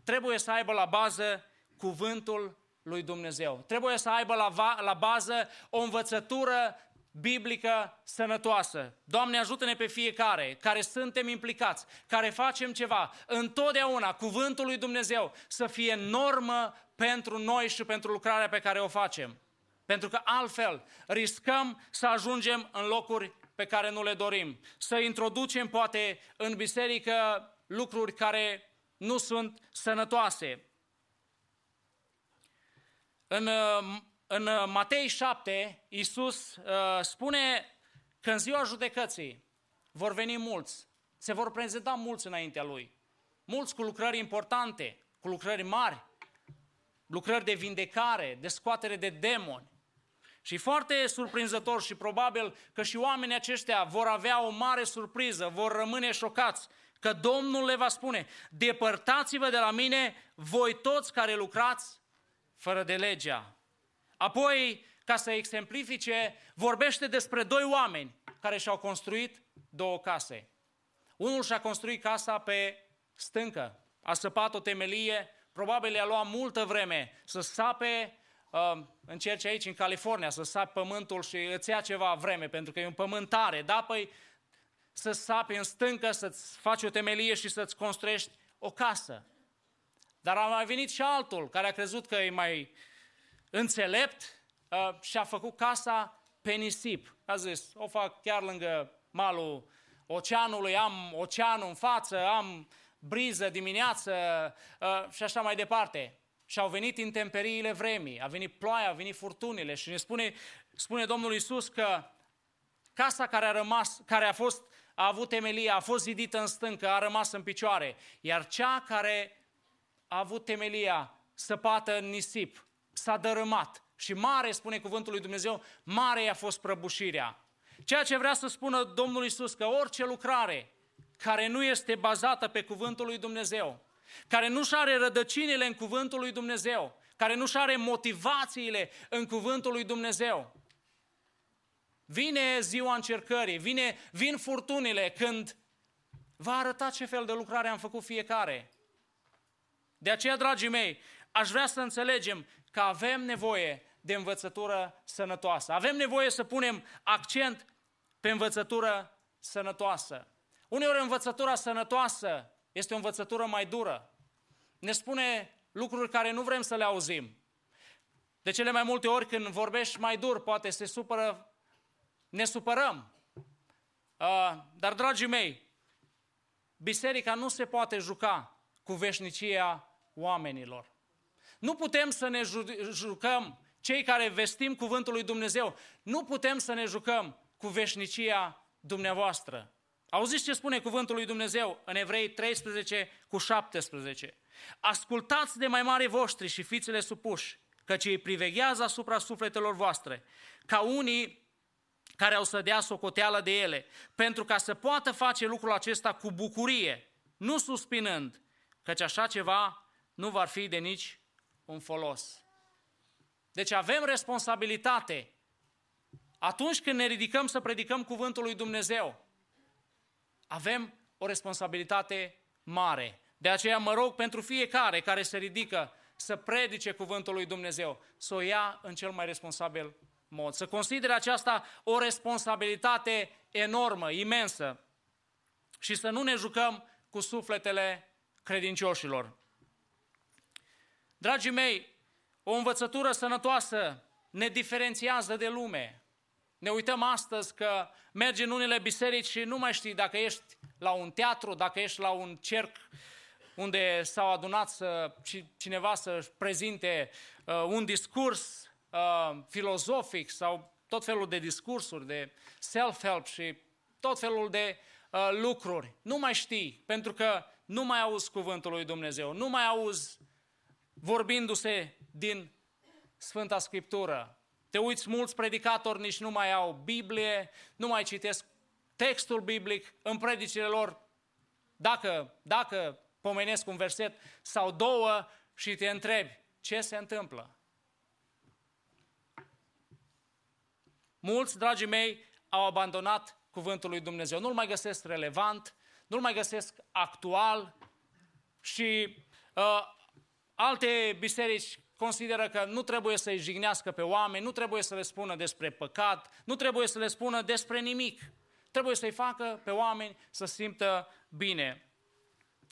trebuie să aibă la bază cuvântul lui Dumnezeu. Trebuie să aibă la, la bază o învățătură biblică sănătoasă. Doamne, ajută-ne pe fiecare care suntem implicați, care facem ceva, întotdeauna cuvântul lui Dumnezeu să fie normă pentru noi și pentru lucrarea pe care o facem. Pentru că altfel riscăm să ajungem în locuri pe care nu le dorim. Să introducem poate în biserică lucruri care nu sunt sănătoase. În, uh, în uh, Matei 7, Iisus uh, spune că în ziua judecății vor veni mulți, se vor prezenta mulți înaintea Lui. Mulți cu lucrări importante, cu lucrări mari, lucrări de vindecare, de scoatere de demoni. Și foarte surprinzător și probabil că și oamenii aceștia vor avea o mare surpriză, vor rămâne șocați, că Domnul le va spune, depărtați-vă de la mine, voi toți care lucrați fără de legea. Apoi, ca să exemplifice, vorbește despre doi oameni care și-au construit două case. Unul și-a construit casa pe stâncă, a săpat o temelie, probabil le-a luat multă vreme să sape, uh, încerci aici în California, să sapi pământul și îți ia ceva vreme, pentru că e un pământ tare, da? Păi să sapi în stâncă, să-ți faci o temelie și să-ți construiești o casă. Dar a mai venit și altul care a crezut că e mai înțelept uh, și a făcut casa pe nisip. A zis, o fac chiar lângă malul oceanului, am oceanul în față, am briză dimineață uh, și așa mai departe. și au venit intemperiile vremii, a venit ploaia, au venit furtunile și ne spune, spune Domnul Isus că casa care a rămas, care a fost, a avut temelie, a fost zidită în stâncă, a rămas în picioare, iar cea care a avut temelia săpată în nisip, s-a dărâmat. Și mare, spune cuvântul lui Dumnezeu, mare a fost prăbușirea. Ceea ce vrea să spună Domnul Isus, că orice lucrare care nu este bazată pe cuvântul lui Dumnezeu, care nu-și are rădăcinile în cuvântul lui Dumnezeu, care nu-și are motivațiile în cuvântul lui Dumnezeu. Vine ziua încercării, vine, vin furtunile când va arăta ce fel de lucrare am făcut fiecare. De aceea, dragii mei, aș vrea să înțelegem că avem nevoie de învățătură sănătoasă. Avem nevoie să punem accent pe învățătură sănătoasă. Uneori învățătura sănătoasă este o învățătură mai dură. Ne spune lucruri care nu vrem să le auzim. De cele mai multe ori când vorbești mai dur, poate se supără, ne supărăm. Uh, dar, dragii mei, biserica nu se poate juca cu veșnicia oamenilor. Nu putem să ne jucăm, cei care vestim cuvântul lui Dumnezeu, nu putem să ne jucăm cu veșnicia dumneavoastră. Auziți ce spune cuvântul lui Dumnezeu în Evrei 13 cu 17? Ascultați de mai mari voștri și fiți-le supuși, căci ei priveghează asupra sufletelor voastre, ca unii care au să dea socoteală de ele, pentru ca să poată face lucrul acesta cu bucurie, nu suspinând, căci așa ceva nu va fi de nici un folos. Deci avem responsabilitate atunci când ne ridicăm să predicăm cuvântul lui Dumnezeu. Avem o responsabilitate mare. De aceea mă rog pentru fiecare care se ridică să predice cuvântul lui Dumnezeu, să o ia în cel mai responsabil mod, să considere aceasta o responsabilitate enormă, imensă și să nu ne jucăm cu sufletele credincioșilor. Dragii mei, o învățătură sănătoasă ne diferențiază de lume. Ne uităm astăzi că mergi în unele biserici și nu mai știi dacă ești la un teatru, dacă ești la un cerc unde s-au adunat să, cineva să prezinte uh, un discurs uh, filozofic sau tot felul de discursuri, de self-help și tot felul de uh, lucruri. Nu mai știi, pentru că nu mai auzi cuvântul lui Dumnezeu, nu mai auzi vorbindu-se din Sfânta Scriptură. Te uiți, mulți predicatori nici nu mai au Biblie, nu mai citesc textul biblic în predicile lor. Dacă, dacă pomenesc un verset sau două și te întrebi ce se întâmplă. Mulți, dragii mei, au abandonat cuvântul lui Dumnezeu. Nu-l mai găsesc relevant, nu-l mai găsesc actual și uh, alte biserici consideră că nu trebuie să-i jignească pe oameni, nu trebuie să le spună despre păcat, nu trebuie să le spună despre nimic. Trebuie să-i facă pe oameni să simtă bine.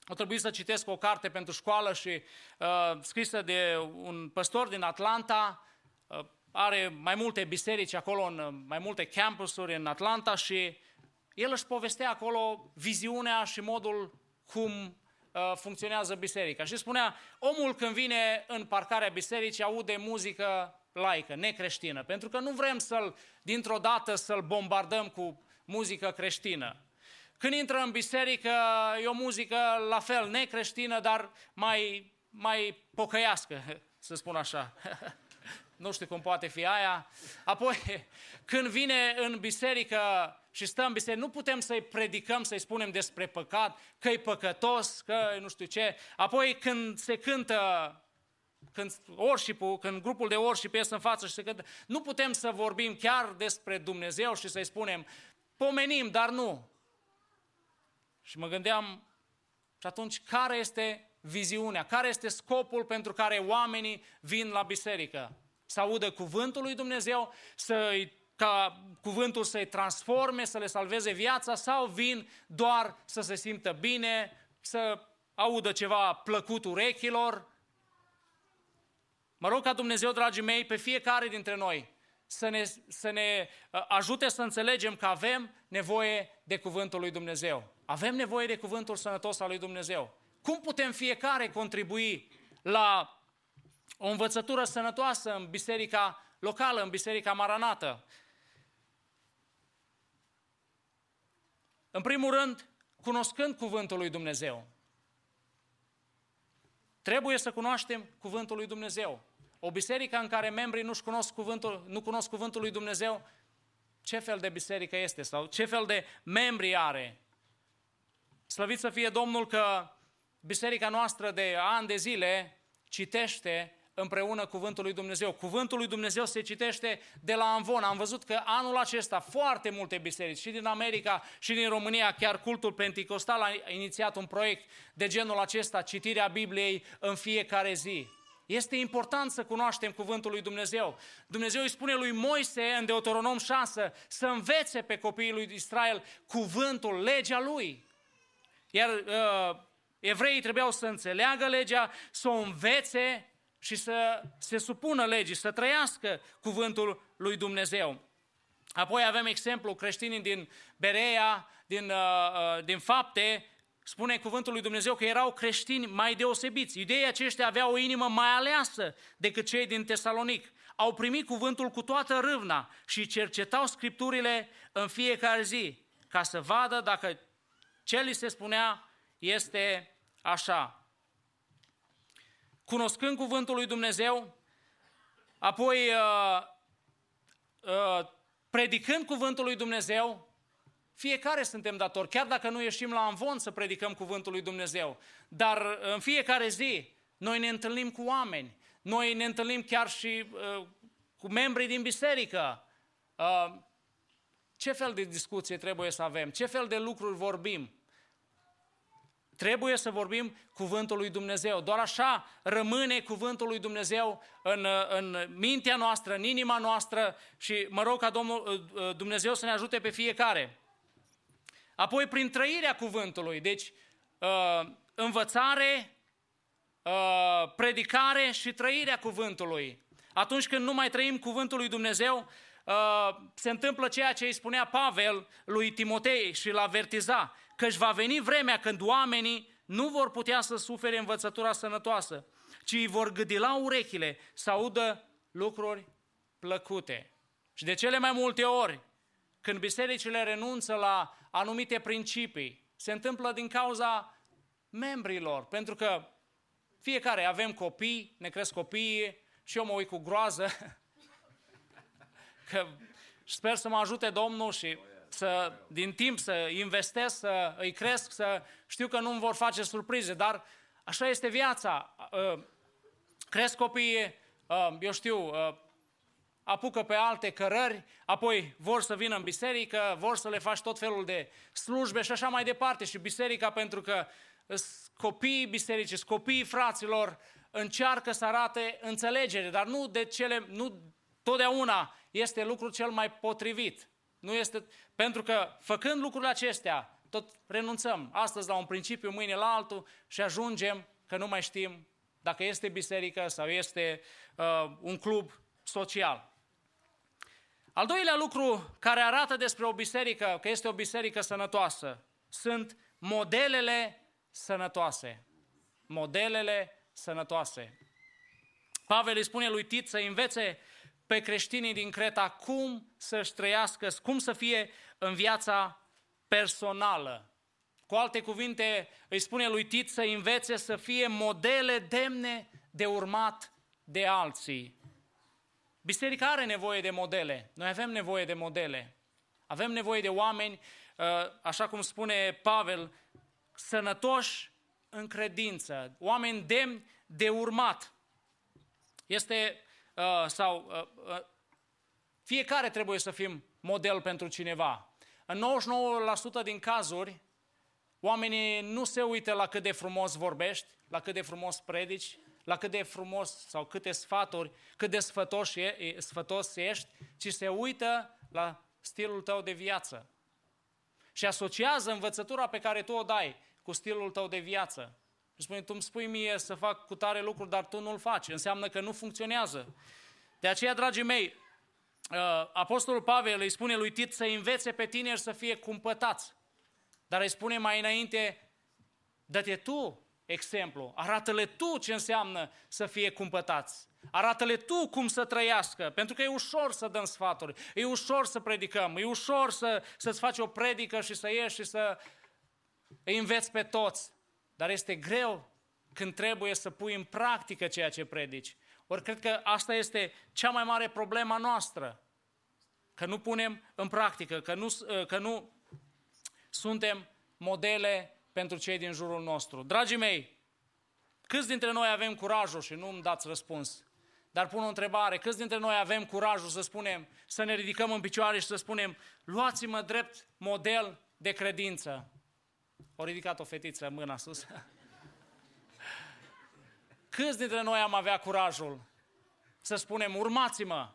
O trebuie să citesc o carte pentru școală și uh, scrisă de un păstor din Atlanta, uh, are mai multe biserici acolo, în uh, mai multe campusuri în Atlanta și el își povestea acolo viziunea și modul cum Uh, funcționează biserica. Și spunea, omul când vine în parcarea bisericii aude muzică laică, necreștină, pentru că nu vrem să-l, dintr-o dată, să-l bombardăm cu muzică creștină. Când intră în biserică, e o muzică la fel necreștină, dar mai, mai pocăiască, să spun așa. nu știu cum poate fi aia. Apoi, când vine în biserică și stă în biserică, nu putem să-i predicăm, să-i spunem despre păcat, că e păcătos, că nu știu ce. Apoi, când se cântă când worship când grupul de worship ies în față și se cântă, nu putem să vorbim chiar despre Dumnezeu și să-i spunem, pomenim, dar nu. Și mă gândeam, și atunci, care este viziunea? Care este scopul pentru care oamenii vin la biserică? Să audă cuvântul lui Dumnezeu, să ca cuvântul să-i transforme, să le salveze viața sau vin doar să se simtă bine, să audă ceva plăcut urechilor. Mă rog ca Dumnezeu, dragii mei, pe fiecare dintre noi să ne, să ne uh, ajute să înțelegem că avem nevoie de cuvântul lui Dumnezeu. Avem nevoie de cuvântul sănătos al lui Dumnezeu. Cum putem fiecare contribui la o învățătură sănătoasă în biserica locală, în biserica maranată. În primul rând, cunoscând cuvântul lui Dumnezeu. Trebuie să cunoaștem cuvântul lui Dumnezeu. O biserică în care membrii nu cunosc cuvântul, nu cunosc cuvântul lui Dumnezeu, ce fel de biserică este sau ce fel de membri are? Slăvit să fie Domnul că biserica noastră de ani de zile citește împreună cuvântul lui Dumnezeu. Cuvântul lui Dumnezeu se citește de la Anvon. Am văzut că anul acesta foarte multe biserici, și din America și din România, chiar cultul Pentecostal a inițiat un proiect de genul acesta, citirea Bibliei în fiecare zi. Este important să cunoaștem cuvântul lui Dumnezeu. Dumnezeu îi spune lui Moise în Deuteronom 6 să învețe pe copiii lui Israel cuvântul, legea lui. Iar uh, evreii trebuiau să înțeleagă legea, să o învețe și să se supună legii, să trăiască cuvântul lui Dumnezeu. Apoi avem exemplu creștinii din Berea, din, uh, uh, din fapte, spune cuvântul lui Dumnezeu că erau creștini mai deosebiți. Iudeii aceștia aveau o inimă mai aleasă decât cei din Tesalonic. Au primit cuvântul cu toată râvna și cercetau scripturile în fiecare zi, ca să vadă dacă ce li se spunea este așa cunoscând cuvântul lui Dumnezeu, apoi uh, uh, predicând cuvântul lui Dumnezeu, fiecare suntem datori, chiar dacă nu ieșim la anvon să predicăm cuvântul lui Dumnezeu. Dar în fiecare zi noi ne întâlnim cu oameni, noi ne întâlnim chiar și uh, cu membrii din biserică. Uh, ce fel de discuție trebuie să avem? Ce fel de lucruri vorbim? Trebuie să vorbim cuvântul lui Dumnezeu. Doar așa rămâne cuvântul lui Dumnezeu în, în mintea noastră, în inima noastră și mă rog ca Domnul, uh, Dumnezeu să ne ajute pe fiecare. Apoi prin trăirea cuvântului, deci uh, învățare, uh, predicare și trăirea cuvântului. Atunci când nu mai trăim cuvântul lui Dumnezeu, se întâmplă ceea ce îi spunea Pavel lui Timotei și l-a vertiza că își va veni vremea când oamenii nu vor putea să sufere învățătura sănătoasă, ci îi vor gâdila urechile să audă lucruri plăcute. Și de cele mai multe ori, când bisericile renunță la anumite principii, se întâmplă din cauza membrilor, pentru că fiecare avem copii, ne cresc copiii și eu mă uit cu groază că sper să mă ajute Domnul și să, din timp să investesc, să îi cresc, să știu că nu îmi vor face surprize, dar așa este viața. Uh, cresc copiii, uh, eu știu, uh, apucă pe alte cărări, apoi vor să vină în biserică, vor să le faci tot felul de slujbe și așa mai departe. Și biserica, pentru că copiii bisericii, copiii fraților, încearcă să arate înțelegere, dar nu de cele, nu totdeauna este lucrul cel mai potrivit. Nu este, pentru că făcând lucrurile acestea, tot renunțăm astăzi la un principiu, mâine la altul și ajungem că nu mai știm dacă este biserică sau este uh, un club social. Al doilea lucru care arată despre o biserică, că este o biserică sănătoasă, sunt modelele sănătoase. Modelele sănătoase. Pavel îi spune lui Tit să învețe pe creștinii din Creta cum să-și trăiască, cum să fie în viața personală. Cu alte cuvinte, îi spune lui Tit să învețe să fie modele demne de urmat de alții. Biserica are nevoie de modele. Noi avem nevoie de modele. Avem nevoie de oameni, uh, așa cum spune Pavel, sănătoși în credință, oameni demni de urmat. Este Uh, sau uh, uh, fiecare trebuie să fim model pentru cineva. În 99% din cazuri, oamenii nu se uită la cât de frumos vorbești, la cât de frumos predici, la cât de frumos sau câte sfaturi, cât de sfătos, e, sfătos ești, ci se uită la stilul tău de viață. Și asociază învățătura pe care tu o dai cu stilul tău de viață. Și spune, tu îmi spui mie să fac cu tare lucruri, dar tu nu-l faci. Înseamnă că nu funcționează. De aceea, dragii mei, uh, Apostolul Pavel îi spune lui Tit să învețe pe tineri să fie cumpătați. Dar îi spune mai înainte, dă-te tu exemplu. Arată-le tu ce înseamnă să fie cumpătați. Arată-le tu cum să trăiască, pentru că e ușor să dăm sfaturi, e ușor să predicăm, e ușor să, să-ți faci o predică și să ieși și să îi înveți pe toți. Dar este greu când trebuie să pui în practică ceea ce predici. Ori cred că asta este cea mai mare problemă noastră. Că nu punem în practică, că nu, că nu suntem modele pentru cei din jurul nostru. Dragii mei, câți dintre noi avem curajul, și nu îmi dați răspuns, dar pun o întrebare, câți dintre noi avem curajul să spunem, să ne ridicăm în picioare și să spunem, luați-mă drept model de credință. O ridicat o fetiță mâna sus. Câți dintre noi am avea curajul să spunem, urmați-mă,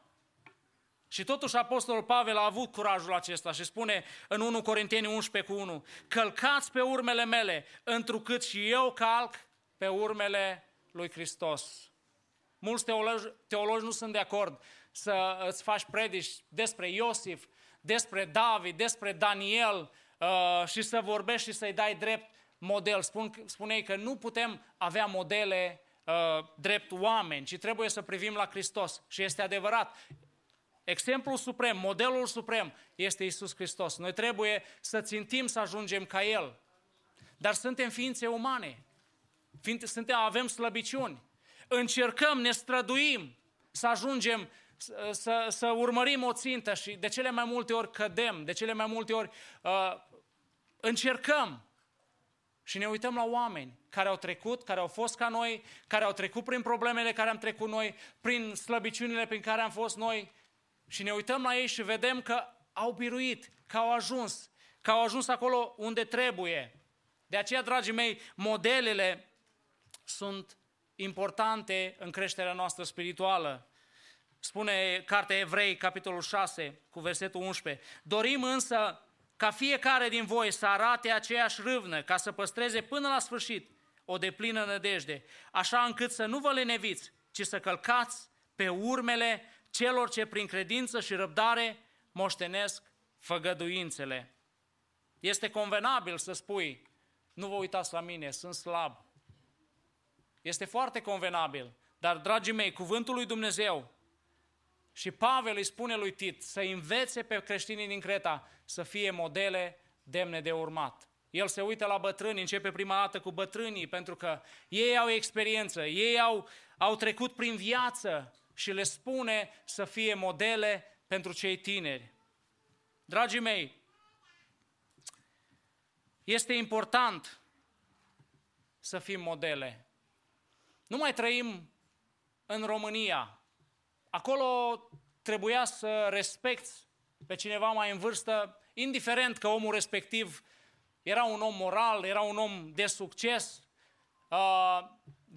și totuși Apostolul Pavel a avut curajul acesta și spune în 1 Corinteni 11 cu 1, călcați pe urmele mele, întrucât și eu calc pe urmele lui Hristos. Mulți teologi, teologi nu sunt de acord să îți faci predici despre Iosif, despre David, despre Daniel uh, și să vorbești și să-i dai drept model. Spun, spuneai că nu putem avea modele uh, drept oameni, ci trebuie să privim la Hristos. Și este adevărat. Exemplul suprem, modelul suprem este Isus Hristos. Noi trebuie să țintim să ajungem ca El. Dar suntem ființe umane. Suntem, avem slăbiciuni. Încercăm, ne străduim să ajungem, să, să, să urmărim o țintă și de cele mai multe ori cădem, de cele mai multe ori uh, încercăm și ne uităm la oameni care au trecut, care au fost ca noi, care au trecut prin problemele care am trecut noi, prin slăbiciunile prin care am fost noi și ne uităm la ei și vedem că au biruit, că au ajuns, că au ajuns acolo unde trebuie. De aceea, dragii mei, modelele sunt importante în creșterea noastră spirituală. Spune cartea Evrei, capitolul 6, cu versetul 11. Dorim însă ca fiecare din voi să arate aceeași râvnă, ca să păstreze până la sfârșit o deplină nădejde, așa încât să nu vă leneviți, ci să călcați pe urmele celor ce prin credință și răbdare moștenesc făgăduințele. Este convenabil să spui, nu vă uitați la mine, sunt slab. Este foarte convenabil. Dar, dragii mei, cuvântul lui Dumnezeu și Pavel îi spune lui Tit să învețe pe creștinii din Creta să fie modele demne de urmat. El se uită la bătrâni, începe prima dată cu bătrânii, pentru că ei au experiență, ei au, au trecut prin viață și le spune să fie modele pentru cei tineri. Dragii mei, este important să fim modele. Nu mai trăim în România. Acolo trebuia să respecti pe cineva mai în vârstă, indiferent că omul respectiv era un om moral, era un om de succes, uh,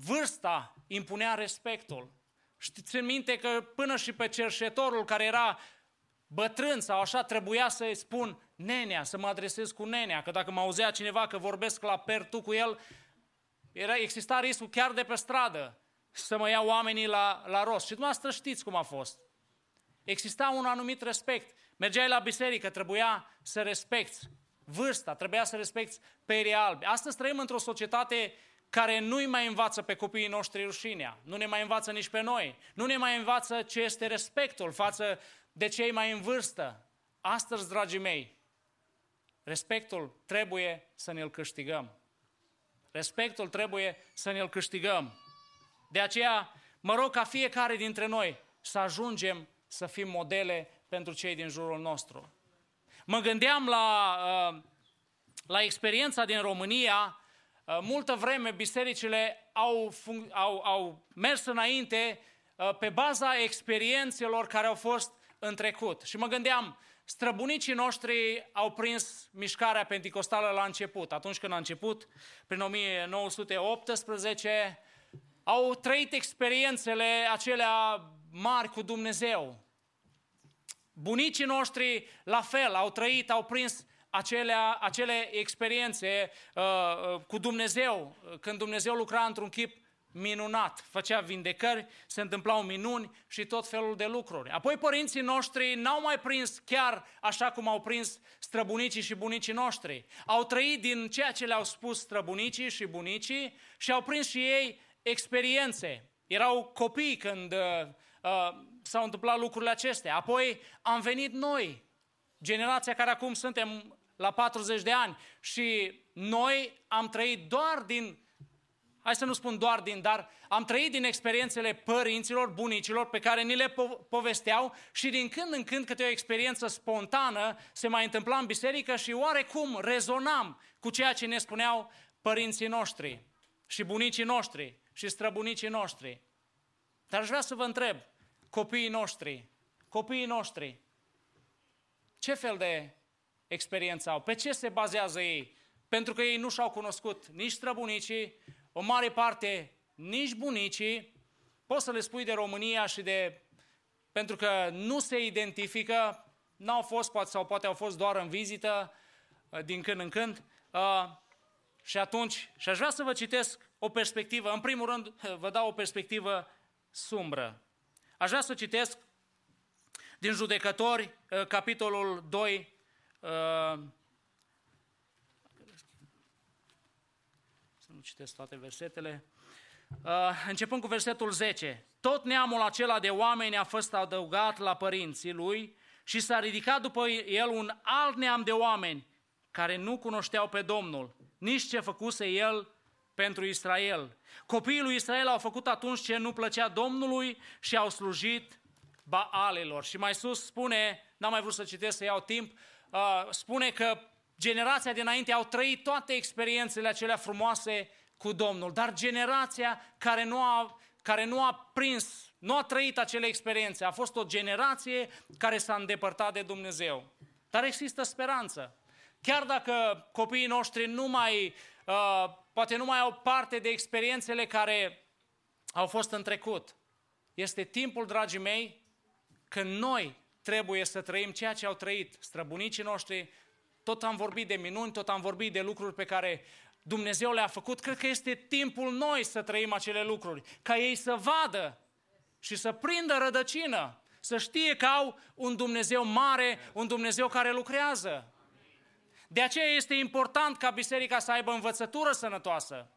vârsta impunea respectul. Știți în minte că până și pe cerșetorul care era bătrân sau așa, trebuia să-i spun nenea, să mă adresez cu nenea, că dacă mă auzea cineva că vorbesc la pertu cu el, era, exista riscul chiar de pe stradă să mă iau oamenii la, la rost. Și dumneavoastră știți cum a fost. Exista un anumit respect. Mergeai la biserică, trebuia să respecti vârsta, trebuia să respecti perii albi. Astăzi trăim într-o societate care nu-i mai învață pe copiii noștri rușinea, nu ne mai învață nici pe noi, nu ne mai învață ce este respectul față de cei mai în vârstă. Astăzi, dragii mei, respectul trebuie să ne-l câștigăm. Respectul trebuie să ne-l câștigăm. De aceea, mă rog ca fiecare dintre noi să ajungem să fim modele pentru cei din jurul nostru. Mă gândeam la, uh, la experiența din România Uh, multă vreme bisericile au, au, au mers înainte uh, pe baza experiențelor care au fost în trecut. Și mă gândeam, străbunicii noștri au prins mișcarea penticostală la început. Atunci când a început, prin 1918, au trăit experiențele acelea mari cu Dumnezeu. Bunicii noștri, la fel, au trăit, au prins acele, acele experiențe uh, uh, cu Dumnezeu, când Dumnezeu lucra într-un chip minunat, făcea vindecări, se întâmplau minuni și tot felul de lucruri. Apoi părinții noștri n-au mai prins chiar așa cum au prins străbunicii și bunicii noștri. Au trăit din ceea ce le-au spus străbunicii și bunicii și au prins și ei experiențe. Erau copii când uh, uh, s-au întâmplat lucrurile acestea. Apoi am venit noi, generația care acum suntem la 40 de ani și noi am trăit doar din hai să nu spun doar din, dar am trăit din experiențele părinților, bunicilor, pe care ni le po- povesteau și din când în când câte o experiență spontană se mai întâmpla în biserică și oarecum rezonam cu ceea ce ne spuneau părinții noștri și bunicii noștri și străbunicii noștri. Dar aș vrea să vă întreb, copiii noștri, copiii noștri, ce fel de experiență au? Pe ce se bazează ei? Pentru că ei nu și-au cunoscut nici străbunicii, o mare parte nici bunicii, poți să le spui de România și de... pentru că nu se identifică, n-au fost, poate, sau poate au fost doar în vizită, uh, din când în când, uh, și atunci, și aș vrea să vă citesc o perspectivă, în primul rând vă dau o perspectivă sumbră. Aș vrea să citesc din Judecători, uh, capitolul 2, nu citesc toate versetele, uh, începând cu versetul 10. Tot neamul acela de oameni a fost adăugat la părinții lui și s-a ridicat după el un alt neam de oameni care nu cunoșteau pe Domnul, nici ce făcuse el pentru Israel. Copiii lui Israel au făcut atunci ce nu plăcea Domnului și au slujit Baalelor. Și mai sus spune, n-am mai vrut să citesc, să iau timp, uh, spune că generația dinainte au trăit toate experiențele acelea frumoase cu Domnul, dar generația care nu a, care nu a prins, nu a trăit acele experiențe, a fost o generație care s-a îndepărtat de Dumnezeu. Dar există speranță. Chiar dacă copiii noștri nu mai, uh, poate nu mai au parte de experiențele care au fost în trecut, este timpul, dragii mei, când noi trebuie să trăim ceea ce au trăit străbunicii noștri, tot am vorbit de minuni, tot am vorbit de lucruri pe care Dumnezeu le-a făcut. Cred că este timpul noi să trăim acele lucruri, ca ei să vadă și să prindă rădăcină, să știe că au un Dumnezeu mare, un Dumnezeu care lucrează. De aceea este important ca biserica să aibă învățătură sănătoasă.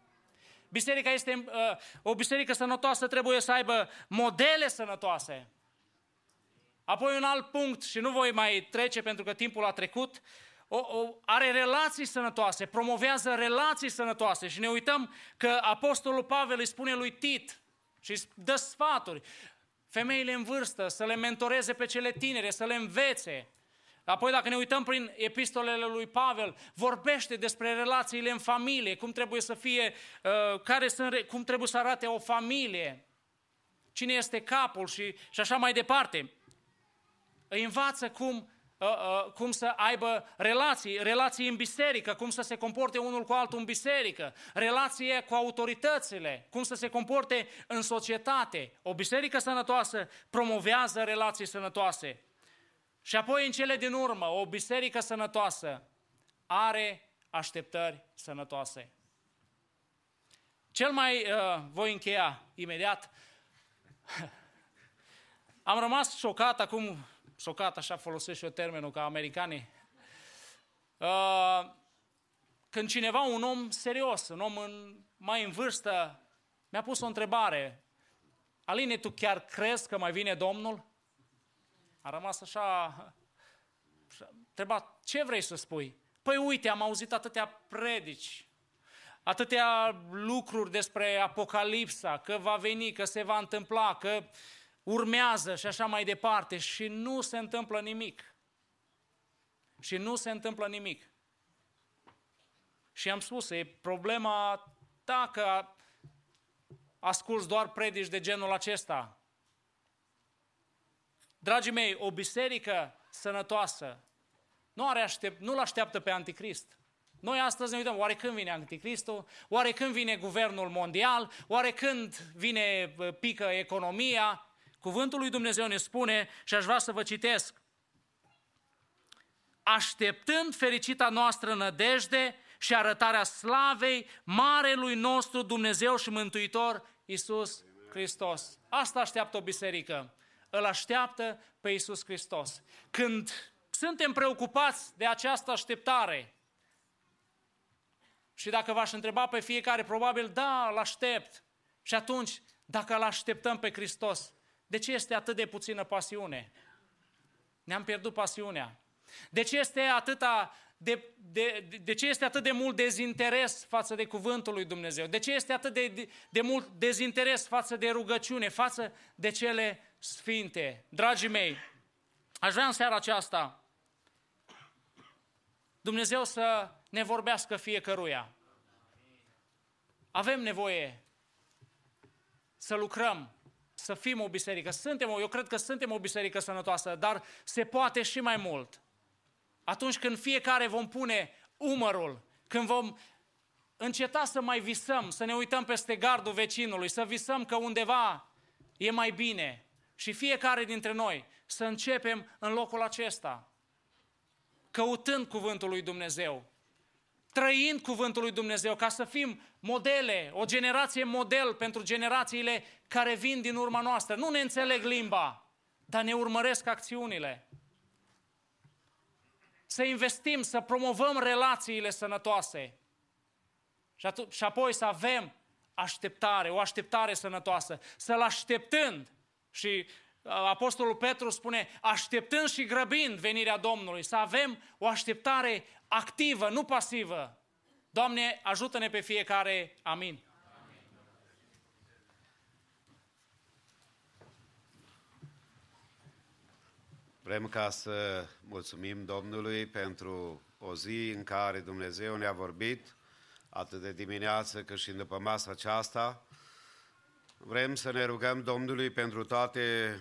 Biserica este, uh, o biserică sănătoasă trebuie să aibă modele sănătoase. Apoi un alt punct, și nu voi mai trece pentru că timpul a trecut, o, o, are relații sănătoase, promovează relații sănătoase și ne uităm că Apostolul Pavel îi spune lui Tit și îi dă sfaturi, femeile în vârstă, să le mentoreze pe cele tinere, să le învețe. Apoi dacă ne uităm prin epistolele lui Pavel, vorbește despre relațiile în familie, cum trebuie să fie, uh, care sunt, cum trebuie să arate o familie, cine este capul și, și așa mai departe. Îi învață cum uh, uh, cum să aibă relații, relații în biserică, cum să se comporte unul cu altul în biserică, relație cu autoritățile, cum să se comporte în societate. O biserică sănătoasă promovează relații sănătoase. Și apoi, în cele din urmă, o biserică sănătoasă are așteptări sănătoase. Cel mai, uh, voi încheia imediat, am rămas șocat acum șocat, așa folosesc și eu termenul ca americanii. Uh, când cineva, un om serios, un om în, mai în vârstă, mi-a pus o întrebare. Aline, tu chiar crezi că mai vine Domnul? A rămas așa, întrebat, ce vrei să spui? Păi uite, am auzit atâtea predici, atâtea lucruri despre Apocalipsa, că va veni, că se va întâmpla, că urmează și așa mai departe și nu se întâmplă nimic. Și nu se întâmplă nimic. Și am spus, e problema ta că asculți doar predici de genul acesta. Dragii mei, o biserică sănătoasă nu, are aștept, nu-l așteaptă pe anticrist. Noi astăzi ne uităm, oare când vine anticristul? Oare când vine guvernul mondial? Oare când vine pică economia? Cuvântul lui Dumnezeu ne spune, și aș vrea să vă citesc, așteptând fericita noastră nădejde și arătarea slavei Marelui nostru Dumnezeu și Mântuitor, Isus Hristos. Asta așteaptă o biserică. Îl așteaptă pe Isus Hristos. Când suntem preocupați de această așteptare, și dacă v-aș întreba pe fiecare, probabil da, îl aștept. Și atunci, dacă îl așteptăm pe Hristos, de ce este atât de puțină pasiune? Ne-am pierdut pasiunea. De ce este atâta de, de, de, de ce este atât de mult dezinteres față de cuvântul lui Dumnezeu? De ce este atât de, de, de mult dezinteres față de rugăciune, față de cele sfinte? Dragii mei, aș vrea în seara aceasta Dumnezeu să ne vorbească fiecăruia. Avem nevoie să lucrăm, să fim o biserică. Suntem o, eu cred că suntem o biserică sănătoasă, dar se poate și mai mult. Atunci când fiecare vom pune umărul, când vom înceta să mai visăm, să ne uităm peste gardul vecinului, să visăm că undeva e mai bine și fiecare dintre noi să începem în locul acesta, căutând cuvântul lui Dumnezeu, trăind cuvântul lui Dumnezeu, ca să fim modele, o generație model pentru generațiile care vin din urma noastră. Nu ne înțeleg limba, dar ne urmăresc acțiunile să investim, să promovăm relațiile sănătoase. Și, atu- și apoi să avem așteptare, o așteptare sănătoasă, să-L așteptând. Și uh, Apostolul Petru spune, așteptând și grăbind venirea Domnului, să avem o așteptare activă, nu pasivă. Doamne, ajută-ne pe fiecare. Amin. Vrem ca să mulțumim Domnului pentru o zi în care Dumnezeu ne-a vorbit, atât de dimineață cât și după masa aceasta. Vrem să ne rugăm Domnului pentru toate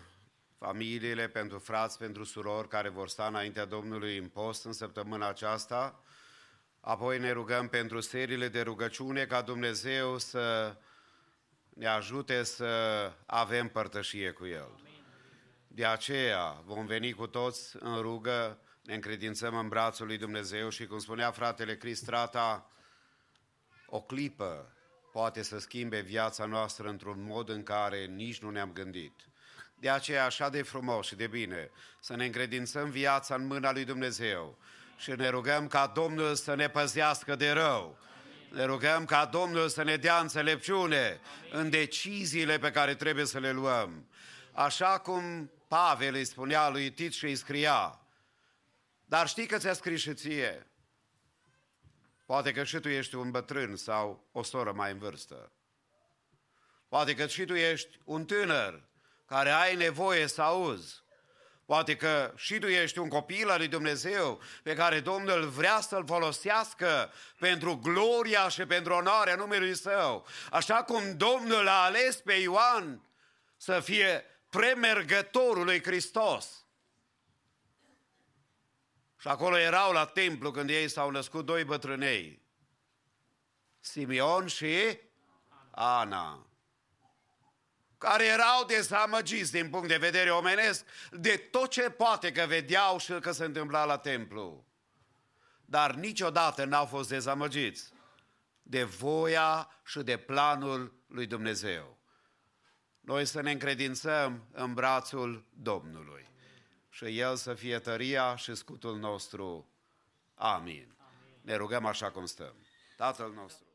familiile, pentru frați, pentru surori care vor sta înaintea Domnului în post în săptămâna aceasta. Apoi ne rugăm pentru seriile de rugăciune ca Dumnezeu să ne ajute să avem părtășie cu El. De aceea vom veni cu toți în rugă, ne încredințăm în brațul lui Dumnezeu și cum spunea fratele Cristrata, o clipă poate să schimbe viața noastră într-un mod în care nici nu ne-am gândit. De aceea așa de frumos și de bine să ne încredințăm viața în mâna lui Dumnezeu și ne rugăm ca Domnul să ne păzească de rău. Ne rugăm ca Domnul să ne dea înțelepciune în deciziile pe care trebuie să le luăm. Așa cum Pavel îi spunea lui Tit și îi scria, dar știi că ți-a scris și ție. Poate că și tu ești un bătrân sau o soră mai în vârstă. Poate că și tu ești un tânăr care ai nevoie să auzi. Poate că și tu ești un copil al lui Dumnezeu pe care Domnul vrea să-l folosească pentru gloria și pentru onoarea numelui Său. Așa cum Domnul a ales pe Ioan să fie premergătorul lui Hristos. Și acolo erau la templu când ei s-au născut doi bătrânei, Simeon și Ana, care erau dezamăgiți din punct de vedere omenesc de tot ce poate că vedeau și că se întâmpla la templu. Dar niciodată n-au fost dezamăgiți de voia și de planul lui Dumnezeu noi să ne încredințăm în brațul Domnului și El să fie tăria și scutul nostru. Amin. Amin. Ne rugăm așa cum stăm. Tatăl nostru.